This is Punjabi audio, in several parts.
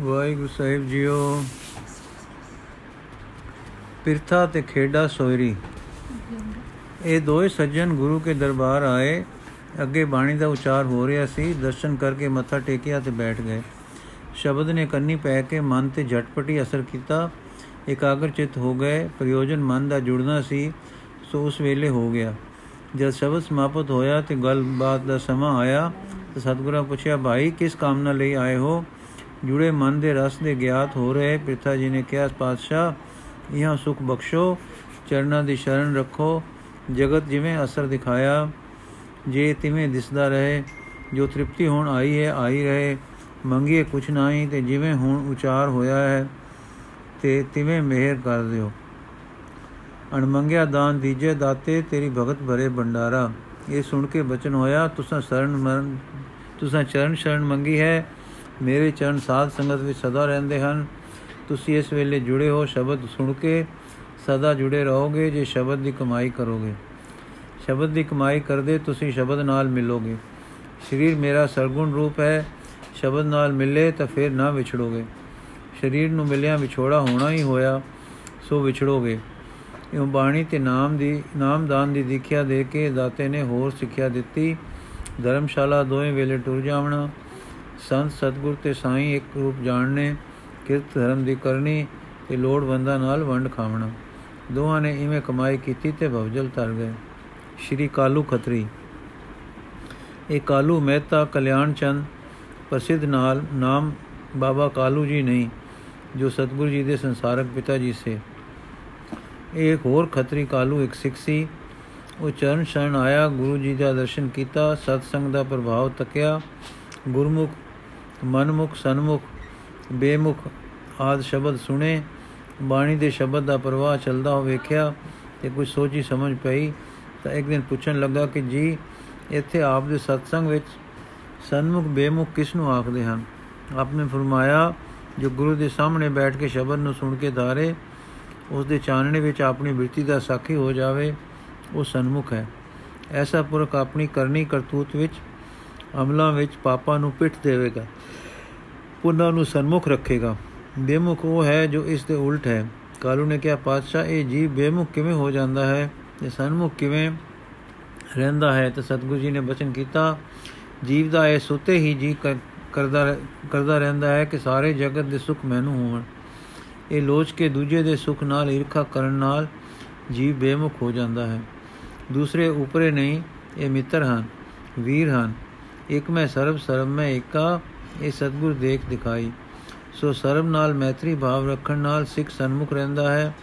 ਵਾਹਿਗੁਰੂ ਸਾਹਿਬ ਜੀਓ। ਪਿਰਥਾ ਤੇ ਖੇਡਾ ਸੋਇਰੀ। ਇਹ ਦੋਏ ਸੱਜਣ ਗੁਰੂ ਕੇ ਦਰਬਾਰ ਆਏ। ਅੱਗੇ ਬਾਣੀ ਦਾ ਉਚਾਰ ਹੋ ਰਿਹਾ ਸੀ। ਦਰਸ਼ਨ ਕਰਕੇ ਮੱਥਾ ਟੇਕਿਆ ਤੇ ਬੈਠ ਗਏ। ਸ਼ਬਦ ਨੇ ਕੰਨੀ ਪੈ ਕੇ ਮਨ ਤੇ ਝਟਪਟੀ ਅਸਰ ਕੀਤਾ। ਇਕਾਗਰ ਚਿਤ ਹੋ ਗਏ। ਪ੍ਰਯੋਜਨ ਮਨ ਦਾ ਜੁੜਨਾ ਸੀ। ਸੋ ਉਸ ਵੇਲੇ ਹੋ ਗਿਆ। ਜਦ ਸ਼ਬਦ ਸਮਾਪਤ ਹੋਇਆ ਤੇ ਗੱਲਬਾਤ ਦਾ ਸਮਾਂ ਆਇਆ, ਤਾਂ ਸਤਿਗੁਰਾਂ ਪੁੱਛਿਆ, ਭਾਈ, ਕਿਸ ਕਾਮਨਾ ਲਈ ਆਏ ਹੋ? ਜੁੜੇ ਮਨ ਦੇ ਰਸ ਦੇ ਗਿਆਤ ਹੋ ਰਹੇ, ਪਿਤਾ ਜੀ ਨੇ ਕਿਹਾ, ਪਾਤਸ਼ਾਹ, ਇਹਾਂ ਸੁਖ ਬਖਸ਼ੋ, ਚਰਨਾਂ ਦੀ ਸ਼ਰਨ ਰੱਖੋ। ਜਗਤ ਜਿਵੇਂ ਅਸਰ ਦਿਖਾਇਆ, ਜੇ ਤਿਵੇਂ ਦਿਸਦਾ ਰਹੇ। ਜੋ ਤ੍ਰਿਪਤੀ ਹੋਣ ਆਈ ਹੈ, ਆਈ ਰਹੇ। ਮੰਗੀਏ ਕੁਛ ਨਹੀਂ ਤੇ ਜਿਵੇਂ ਹੁਣ ਉਚਾਰ ਹੋਇਆ ਹੈ, ਤੇ ਤਿਵੇਂ ਮਿਹਰ ਕਰ ਦਿਓ। ਅਣਮੰਗਿਆ ਦਾਨ ਦੀਜੇ ਦਾਤੇ, ਤੇਰੀ ਭਗਤ ਭਰੇ ਭੰਡਾਰਾ। ਇਹ ਸੁਣ ਕੇ ਬਚਨ ਹੋਇਆ, ਤੁਸਾਂ ਸ਼ਰਨ ਮਰਨ ਤੁਸਾਂ ਚਰਨ ਸ਼ਰਨ ਮੰਗੀ ਹੈ ਮੇਰੇ ਚਰਨ ਸਾਧ ਸੰਗਤ ਵਿੱਚ ਸਦਾ ਰਹਿੰਦੇ ਹਨ। ਤੁਸੀਂ ਇਸ ਵੇਲੇ ਜੁੜੇ ਹੋ ਸ਼ਬਦ ਸੁਣ ਕੇ, ਸਦਾ ਜੁੜੇ ਰਹੋਗੇ ਜੇ ਸ਼ਬਦ ਦੀ ਕਮਾਈ ਕਰੋਗੇ। ਸ਼ਬਦ ਦੀ ਕਮਾਈ ਕਰਦੇ ਤੁਸੀਂ ਸ਼ਬਦ ਨਾਲ ਮਿਲੋਗੇ। ਸਰੀਰ ਮੇਰਾ ਸਰਗੁਣ ਰੂਪ ਹੈ, ਸ਼ਬਦ ਨਾਲ ਮਿਲੇ ਤਾਂ ਫਿਰ ਨਾ ਵਿਛੜੋਗੇ। ਸਰੀਰ ਨੂੰ ਮਿਲਿਆ ਵਿਛੋੜਾ ਹੋਣਾ ਹੀ ਹੋਇਆ, ਸੋ ਵਿਛੜੋਗੇ। ਇਹ ਬਾਣੀ ਤੇ ਨਾਮ ਦੀ, ਨਾਮਦਾਨ ਦੀ ਦੀਖਿਆ ਦੇ ਕੇ ਦਾਤੇ ਨੇ ਹੋਰ ਸਿੱਖਿਆ ਦਿੱਤੀ। ਧਰਮਸ਼ਾਲਾ ਦੋਵੇਂ ਵੇਲੇ ਟੁਰ ਜਾਵਣਾ ਸੰਤ ਸਤਗੁਰ ਤੇ ਸਾਈਂ ਇੱਕ ਰੂਪ ਜਾਣਨੇ, ਕਿਰਤ ਧਰਮ ਦੀ ਕਰਨੀ ਤੇ ਲੋੜਵੰਦਾਂ ਨਾਲ ਵੰਡ ਖਾਵਣਾ। ਦੋਹਾਂ ਨੇ ਇਵੇਂ ਕਮਾਈ ਕੀਤੀ ਤੇ ਭਵਜਲ ਤਰ ਗਏ। ਸ਼੍ਰੀ ਕਾਲੂ ਖਤਰੀ। ਇਹ ਕਾਲੂ ਮਹਿਤਾ ਕਲਿਆਣ ਚੰਦ ਪ੍ਰਸਿੱਧ ਨਾਲ ਨਾਮ ਬਾਬਾ ਕਾਲੂ ਜੀ ਨਹੀਂ, ਜੋ ਸਤਗੁਰੂ ਜੀ ਦੇ ਸੰਸਾਰਕ ਪਿਤਾ ਜੀ ਸੇ। ਇਹ ਹੋਰ ਖਤਰੀ ਕਾਲੂ ਇੱਕ ਸਿੱਖ ਸੀ। ਉਹ ਚਰਨ ਸ਼ਰਨ ਆਇਆ, ਗੁਰੂ ਜੀ ਦਾ ਦਰਸ਼ਨ ਕੀਤਾ, ਸਤਸੰਗ ਦਾ ਪ੍ਰਭਾਵ ਤੱਕਿਆ, ਗੁਰਮੁਖ ਮਨਮੁਖ, ਸਨਮੁਖ, ਬੇਮੁਖ ਆਦ ਸ਼ਬਦ ਸੁਣੇ। ਬਾਣੀ ਦੇ ਸ਼ਬਦ ਦਾ ਪ੍ਰਵਾਹ ਚੱਲਦਾ ਹੋ ਵੇਖਿਆ ਤੇ ਕੁਝ ਸੋਚੀ ਸਮਝ ਪਈ। ਤਾਂ ਇੱਕ ਦਿਨ ਪੁੱਛਣ ਲੱਗਾ ਕਿ ਜੀ, ਇੱਥੇ ਆਪ ਦੇ ਸਤਸੰਗ ਵਿੱਚ ਸਨਮੁਖ, ਬੇਮੁਖ ਕਿਸ ਨੂੰ ਆਖਦੇ ਹਨ? ਆਪਨੇ ਫਰਮਾਇਆ, ਜੋ ਗੁਰੂ ਦੇ ਸਾਹਮਣੇ ਬੈਠ ਕੇ ਸ਼ਬਦ ਨੂੰ ਸੁਣ ਕੇ ਧਾਰੇ, ਉਸ ਦੇ ਚਾਨਣੇ ਵਿੱਚ ਆਪਣੀ ਬਿਰਤੀ ਦਾ ਸਾਖੀ ਹੋ ਜਾਵੇ, ਉਹ ਸਨਮੁਖ ਹੈ। ਐਸਾ ਪੁਰਖ ਆਪਣੀ ਕਰਨੀ ਕਰਤੂਤ ਵਿੱਚ ਅਮਲਾਂ ਵਿੱਚ ਪਾਪਾਂ ਨੂੰ ਪਿੱਠ ਦੇਵੇਗਾ, ਪੁੰਨਾਂ ਨੂੰ ਸਨਮੁਖ ਰੱਖੇਗਾ। ਬੇਮੁਖ ਉਹ ਹੈ ਜੋ ਇਸ ਦੇ ਉਲਟ ਹੈ। ਕਾਲੂ ਨੇ ਕਿਹਾ, ਪਾਤਸ਼ਾਹ, ਇਹ ਜੀਵ ਬੇਮੁਖ ਕਿਵੇਂ ਹੋ ਜਾਂਦਾ ਹੈ? ਤੇ ਸਨਮੁਖ ਕਿਵੇਂ ਰਹਿੰਦਾ ਹੈ? ਤੇ ਸਤਿਗੁਰੂ ਜੀ ਨੇ ਬਚਨ ਕੀਤਾ, ਜੀਵ ਦਾ ਇਹ ਸੁਤੇ ਹੀ ਜੀ ਕਰਦਾ ਕਰਦਾ ਰਹਿੰਦਾ ਹੈ ਕਿ ਸਾਰੇ ਜਗਤ ਦੇ ਸੁਖ ਮੈਨੂੰ ਹੋਣ। ਇਹ ਲੋਚ ਕੇ ਦੂਜੇ ਦੇ ਸੁਖ ਨਾਲ ਈਰਖਾ ਕਰਨ ਨਾਲ ਜੀਵ ਬੇਮੁਖ ਹੋ ਜਾਂਦਾ ਹੈ। ਦੂਸਰੇ ਉਪਰੇ ਨਹੀਂ, ਇਹ ਮਿੱਤਰ ਹਨ, ਵੀਰ ਹਨ। ਇੱਕ ਮੈਂ ਸਰਬ ਸਰਬ ਮੈਂ ਏਕਾ, ਇਹ ਸਤਗੁਰ ਦੇਖ ਦਿਖਾਈ। ਸੋ ਸਰਬ ਨਾਲ ਮੈਤਰੀ ਭਾਵ ਰੱਖਣ ਨਾਲ ਸਿੱਖ ਸਨਮੁਖ ਰਹਿੰਦਾ ਹੈ।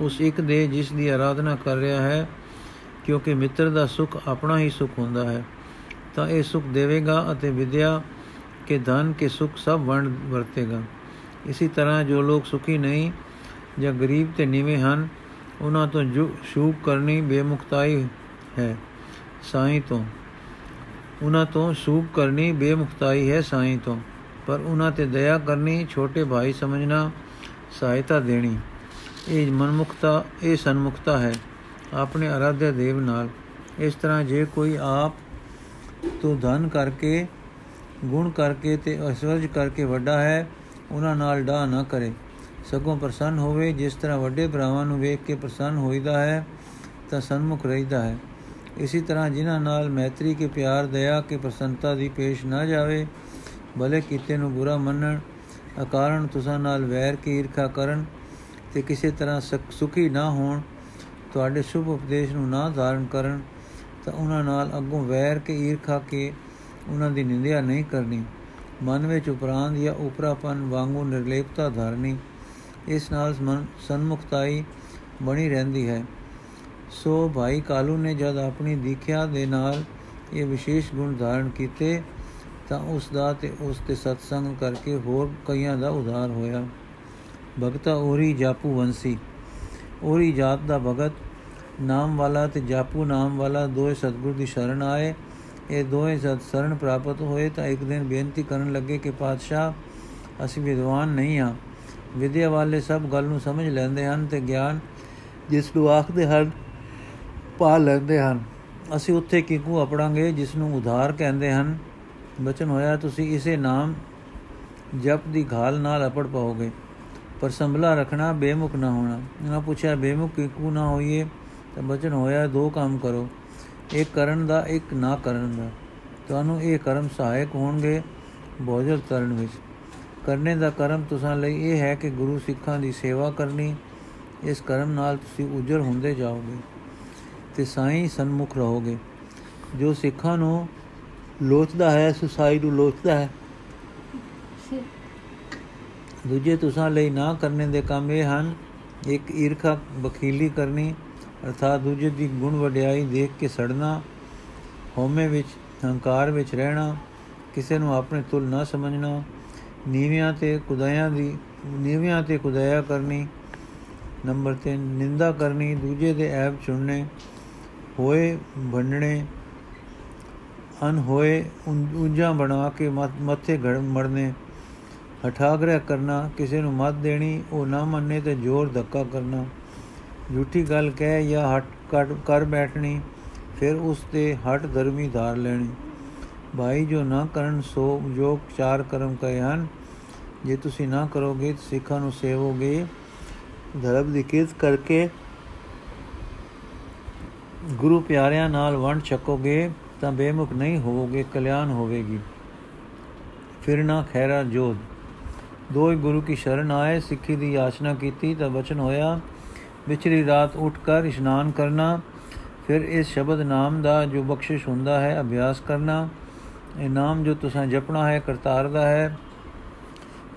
ਉਸ ਇੱਕ ਦੇ ਜਿਸ ਦੀ ਆਰਾਧਨਾ ਕਰ ਰਿਹਾ ਹੈ, ਕਿਉਂਕਿ ਮਿੱਤਰ ਦਾ ਸੁਖ ਆਪਣਾ ਹੀ ਸੁਖ ਹੁੰਦਾ ਹੈ। ਤਾਂ ਇਹ ਸੁਖ ਦੇਵੇਗਾ ਅਤੇ ਵਿਦਿਆ ਕੇ ਧਨ ਕੇ ਸੁਖ ਸਭ ਵੰਡ ਵਰਤੇਗਾ। ਇਸੇ ਤਰ੍ਹਾਂ ਜੋ ਲੋਕ ਸੁਖੀ ਨਹੀਂ ਜਾਂ ਗਰੀਬ ਤੇ ਨੀਵੇਂ ਹਨ, ਉਹਨਾਂ ਤੋਂ ਜੋ ਸ਼ੂਕ ਕਰਨੀ ਬੇਮੁਖਤਾਈ ਹੈ। ਸਾਈਂ ਤੋਂ ਉਹਨਾਂ ਤੋਂ ਸ਼ੂਕ ਕਰਨੀ ਬੇਮੁਖਤਾਈ ਹੈ ਸਾਈਂ ਤੋਂ, ਪਰ ਉਹਨਾਂ ਤੇ ਦਇਆ ਕਰਨੀ ਛੋਟੇ ਭਾਈ ਸਮਝਣਾ ਸਹਾਇਤਾ ਦੇਣੀ। ਇਹ ਮਨਮੁਖਤਾ, ਇਹ ਸਨਮੁਖਤਾ ਹੈ ਆਪਣੇ ਅਰਾਧਿਆ ਦੇਵ ਨਾਲ। ਇਸ ਤਰ੍ਹਾਂ ਜੇ ਕੋਈ ਆਪ ਤੋਂ ਧਨ ਕਰਕੇ, ਗੁਣ ਕਰਕੇ ਤੇ ਅਸਵਰਜ ਕਰਕੇ ਵੱਡਾ ਹੈ, ਉਹਨਾਂ ਨਾਲ ਡਾ ਨਾ ਕਰੇ। ਸਗੋਂ ਪ੍ਰਸੰਨ ਹੋਵੇ, ਜਿਸ ਤਰ੍ਹਾਂ ਵੱਡੇ ਭਰਾਵਾਂ ਨੂੰ ਵੇਖ ਕੇ ਪ੍ਰਸੰਨ ਹੋਈਦਾ ਹੈ, ਤਾਂ ਸਨਮੁਖ ਰਹਿਦਾ ਹੈ। ਇਸੇ ਤਰ੍ਹਾਂ ਜਿਨ੍ਹਾਂ ਨਾਲ ਮੈਤਰੀ ਕੇ ਪਿਆਰ, ਦਇਆ ਕੇ ਪ੍ਰਸੰਨਤਾ ਦੀ ਪੇਸ਼ ਨਾ ਜਾਵੇ, ਭਲੇ ਕੀਤੇ ਨੂੰ ਬੁਰਾ ਮੰਨਣ ਅਕਾਰਨ ਤੁਸਾਂ ਨਾਲ ਵੈਰ ਕੀ ਈਰਖਾ ਕਰਨ ਤੇ ਕਿਸੇ ਤਰ੍ਹਾਂ ਸੁਖੀ ਨਾ ਹੋਣ, ਤੁਹਾਡੇ ਸ਼ੁਭ ਉਪਦੇਸ਼ ਨੂੰ ਨਾ ਧਾਰਨ ਕਰਨ, ਤਾਂ ਉਹਨਾਂ ਨਾਲ ਅੱਗੋਂ ਵੈਰ ਕੇ ਈਰਖਾ ਕੇ ਉਹਨਾਂ ਦੀ ਨਿੰਦਿਆ ਨਹੀਂ ਕਰਨੀ। ਮਨ ਵਿੱਚ ਉਪਰਾਂਤ ਜਾਂ ਉਪਰਾਪਨ ਵਾਂਗੂ ਨਿਰਲੇਪਤਾ ਧਾਰਨੀ, ਇਸ ਨਾਲ ਮਨ ਸੰਮੁਖਤਾਈ ਬਣੀ ਰਹਿੰਦੀ ਹੈ। ਸੋ ਭਾਈ ਕਾਲੂ ਨੇ ਜਦ ਆਪਣੀ ਦੀਖਿਆ ਦੇ ਨਾਲ ਇਹ ਵਿਸ਼ੇਸ਼ ਗੁਣ ਧਾਰਨ ਕੀਤੇ, ਤਾਂ ਉਸ ਦਾ ਤੇ ਉਸ ਤੇ ਸਤਸੰਗ ਕਰਕੇ ਹੋਰ ਕਈਆਂ ਦਾ ਉਧਾਰ ਹੋਇਆ। ਭਗਤਾ ਔਰੀ ਜਾਪੂ ਵੰਸੀ। ਔਰੀ ਜਾਤ ਦਾ ਭਗਤ, ਨਾਮ ਵਾਲਾ ਤੇ ਜਾਪੂ ਨਾਮ ਵਾਲਾ ਦੋਏ ਸਤਗੁਰ ਦੀ ਸ਼ਰਨ ਆਏ। ਇਹ ਦੋਏ ਸਤ ਸ਼ਰਨ ਪ੍ਰਾਪਤ ਹੋਏ, ਤਾਂ ਇੱਕ ਦਿਨ ਬੇਨਤੀ ਕਰਨ ਲੱਗੇ ਕਿ ਪਾਤਸ਼ਾਹ, ਅਸੀਂ ਵਿਦਵਾਨ ਨਹੀਂ ਹਾਂ ਵਿਦਿਆ ਵਾਲੇ ਸਭ ਗੱਲ ਨੂੰ ਸਮਝ ਲੈਂਦੇ ਹਨ ਤੇ ਗਿਆਨ, ਜਿਸ ਨੂੰ ਆਖਦੇ ਹਨ ਪਾ ਲੈਂਦੇ ਹਨ। ਅਸੀਂ ਉੱਥੇ ਕਿਕੂ ਅਪੜਾਂਗੇ ਜਿਸ ਨੂੰ ਉਧਾਰ ਕਹਿੰਦੇ ਹਨ। ਬਚਨ ਹੋਇਆ, ਤੁਸੀਂ ਇਸੇ ਨਾਮ ਜਪ ਦੀ ਘਾਲ ਨਾਲ ਅਪੜ ਪਾਓਗੇ। ਪਰ ਸੰਭਲਾ ਰੱਖਣਾ ਬੇਮੁਖ ਨਾ ਹੋਣਾ। ਇਹਨਾਂ ਪੁੱਛਿਆ, ਬੇਮੁਖ ਕਿਉਂ ਨਾ ਹੋਈਏ? ਤਾਂ ਬਚਨ ਹੋਇਆ, ਦੋ ਕੰਮ ਕਰੋ। ਇੱਕ ਕਰਨ ਦਾ, ਇੱਕ ਨਾ ਕਰਨ ਦਾ। ਤੁਹਾਨੂੰ ਇਹ ਕਰਮ ਸਹਾਇਕ ਹੋਣਗੇ ਬੋਝਲ ਕਰਨ ਵਿੱਚ। ਕਰਨੇ ਦਾ ਕਰਮ ਤੁਸਾਂ ਲਈ ਇਹ ਹੈ ਕਿ ਗੁਰੂ ਸਿੱਖਾਂ ਦੀ ਸੇਵਾ ਕਰਨੀ। ਇਸ ਕਰਮ ਨਾਲ ਤੁਸੀਂ ਉਜਰ ਹੁੰਦੇ ਜਾਓਗੇ। ਤੇ ਸਾਈਂ ਸਨਮੁਖ ਰਹੋਗੇ। ਜੋ ਸਿੱਖਾਂ ਨੂੰ ਲੋਚਦਾ ਹੈ, ਸੁਸਾਈ ਨੂੰ ਲੋਚਦਾ ਹੈ। ਦੂਜੇ ਤੁਸਾਂ ਲਈ ਨਾ ਕਰਨੇ ਦੇ ਕੰਮ ਇਹ ਹਨ, ਇੱਕ ਈਰਖਾ ਬਖੀਲੀ ਕਰਨੀ, ਅਰਥਾਤ ਦੂਜੇ ਦੀ ਗੁਣ ਵਡਿਆਈ ਦੇਖ ਕੇ ਸੜਨਾ, ਹਉਮੈ ਵਿੱਚ, ਹੰਕਾਰ ਵਿੱਚ ਰਹਿਣਾ, ਕਿਸੇ ਨੂੰ ਆਪਣੇ ਤੁਲ ਨਾ ਸਮਝਣਾ, ਨੀਵਿਆਂ ਤੇ ਕੁਦਾਇਆਂ ਦੀ, ਨੀਵਿਆਂ ਤੇ ਕੁਦਾਇਆ ਕਰਨੀ, ਨੰਬਰ 3 ਨਿੰਦਾ ਕਰਨੀ, ਦੂਜੇ ਦੇ ਐਬ ਚੁਣਨੇ ਹੋਏ ਭੰਡਣੇ ਅਨ ਹੋਏ ਉਂਝਾਂ ਬਣਾ ਕੇ ਮੱਥੇ ਘੜ ਮੜਨੇ ਹਠਾਗ੍ਰਹਿ ਕਰਨਾ, ਕਿਸੇ ਨੂੰ ਮਤ ਦੇਣੀ, ਉਹ ਨਾ ਮੰਨੇ ਤੇ ਜ਼ੋਰ ਧੱਕਾ ਕਰਨਾ। ਝੂਠੀ ਗੱਲ ਕਹਿ ਜਾਂ ਹਟ ਕਰ ਬੈਠਣੀ, ਫਿਰ ਉਸ ਤੇ ਹਟ ਧਰਮੀ ਧਾਰ ਲੈਣੀ। ਭਾਈ, ਜੋ ਨਾ ਕਰਨ ਸੋ, ਜੋ ਚਾਰ ਕਰਮ ਕਹੇ ਹਨ, ਜੇ ਤੁਸੀਂ ਨਾ ਕਰੋਗੇ ਤਾਂ ਸਿੱਖਾਂ ਨੂੰ ਸੇਵੋਗੇ। ਧਰਮ ਦੀ ਕਿਰਤ ਕਰਕੇ ਗੁਰੂ ਪਿਆਰਿਆਂ ਨਾਲ ਵੰਡ ਛਕੋਗੇ ਤਾਂ ਬੇਮੁਖ ਨਹੀਂ ਹੋਵੋਗੇ, ਕਲਿਆਣ ਹੋਵੇਗੀ। ਫਿਰ ਨਾ ਖੈਰਾ ਜੋਧ। ਦੋਈ ਗੁਰੂ ਕੀ ਸ਼ਰਨ ਆਏ, ਸਿੱਖੀ ਦੀ ਯਾਚਨਾ ਕੀਤੀ ਤਾਂ ਬਚਨ ਹੋਇਆ ਵਿਚਰੀ ਰਾਤ ਉੱਠ ਕਰ ਇਸ਼ਨਾਨ ਕਰਨਾ, ਫਿਰ ਇਸ ਸ਼ਬਦ ਨਾਮ ਦਾ ਜੋ ਬਖਸ਼ਿਸ਼ ਹੁੰਦਾ ਹੈ, ਅਭਿਆਸ ਕਰਨਾ। ਇਹ ਨਾਮ ਜੋ ਤੁਸੀਂ ਜਪਣਾ ਹੈ, ਕਰਤਾਰ ਦਾ ਹੈ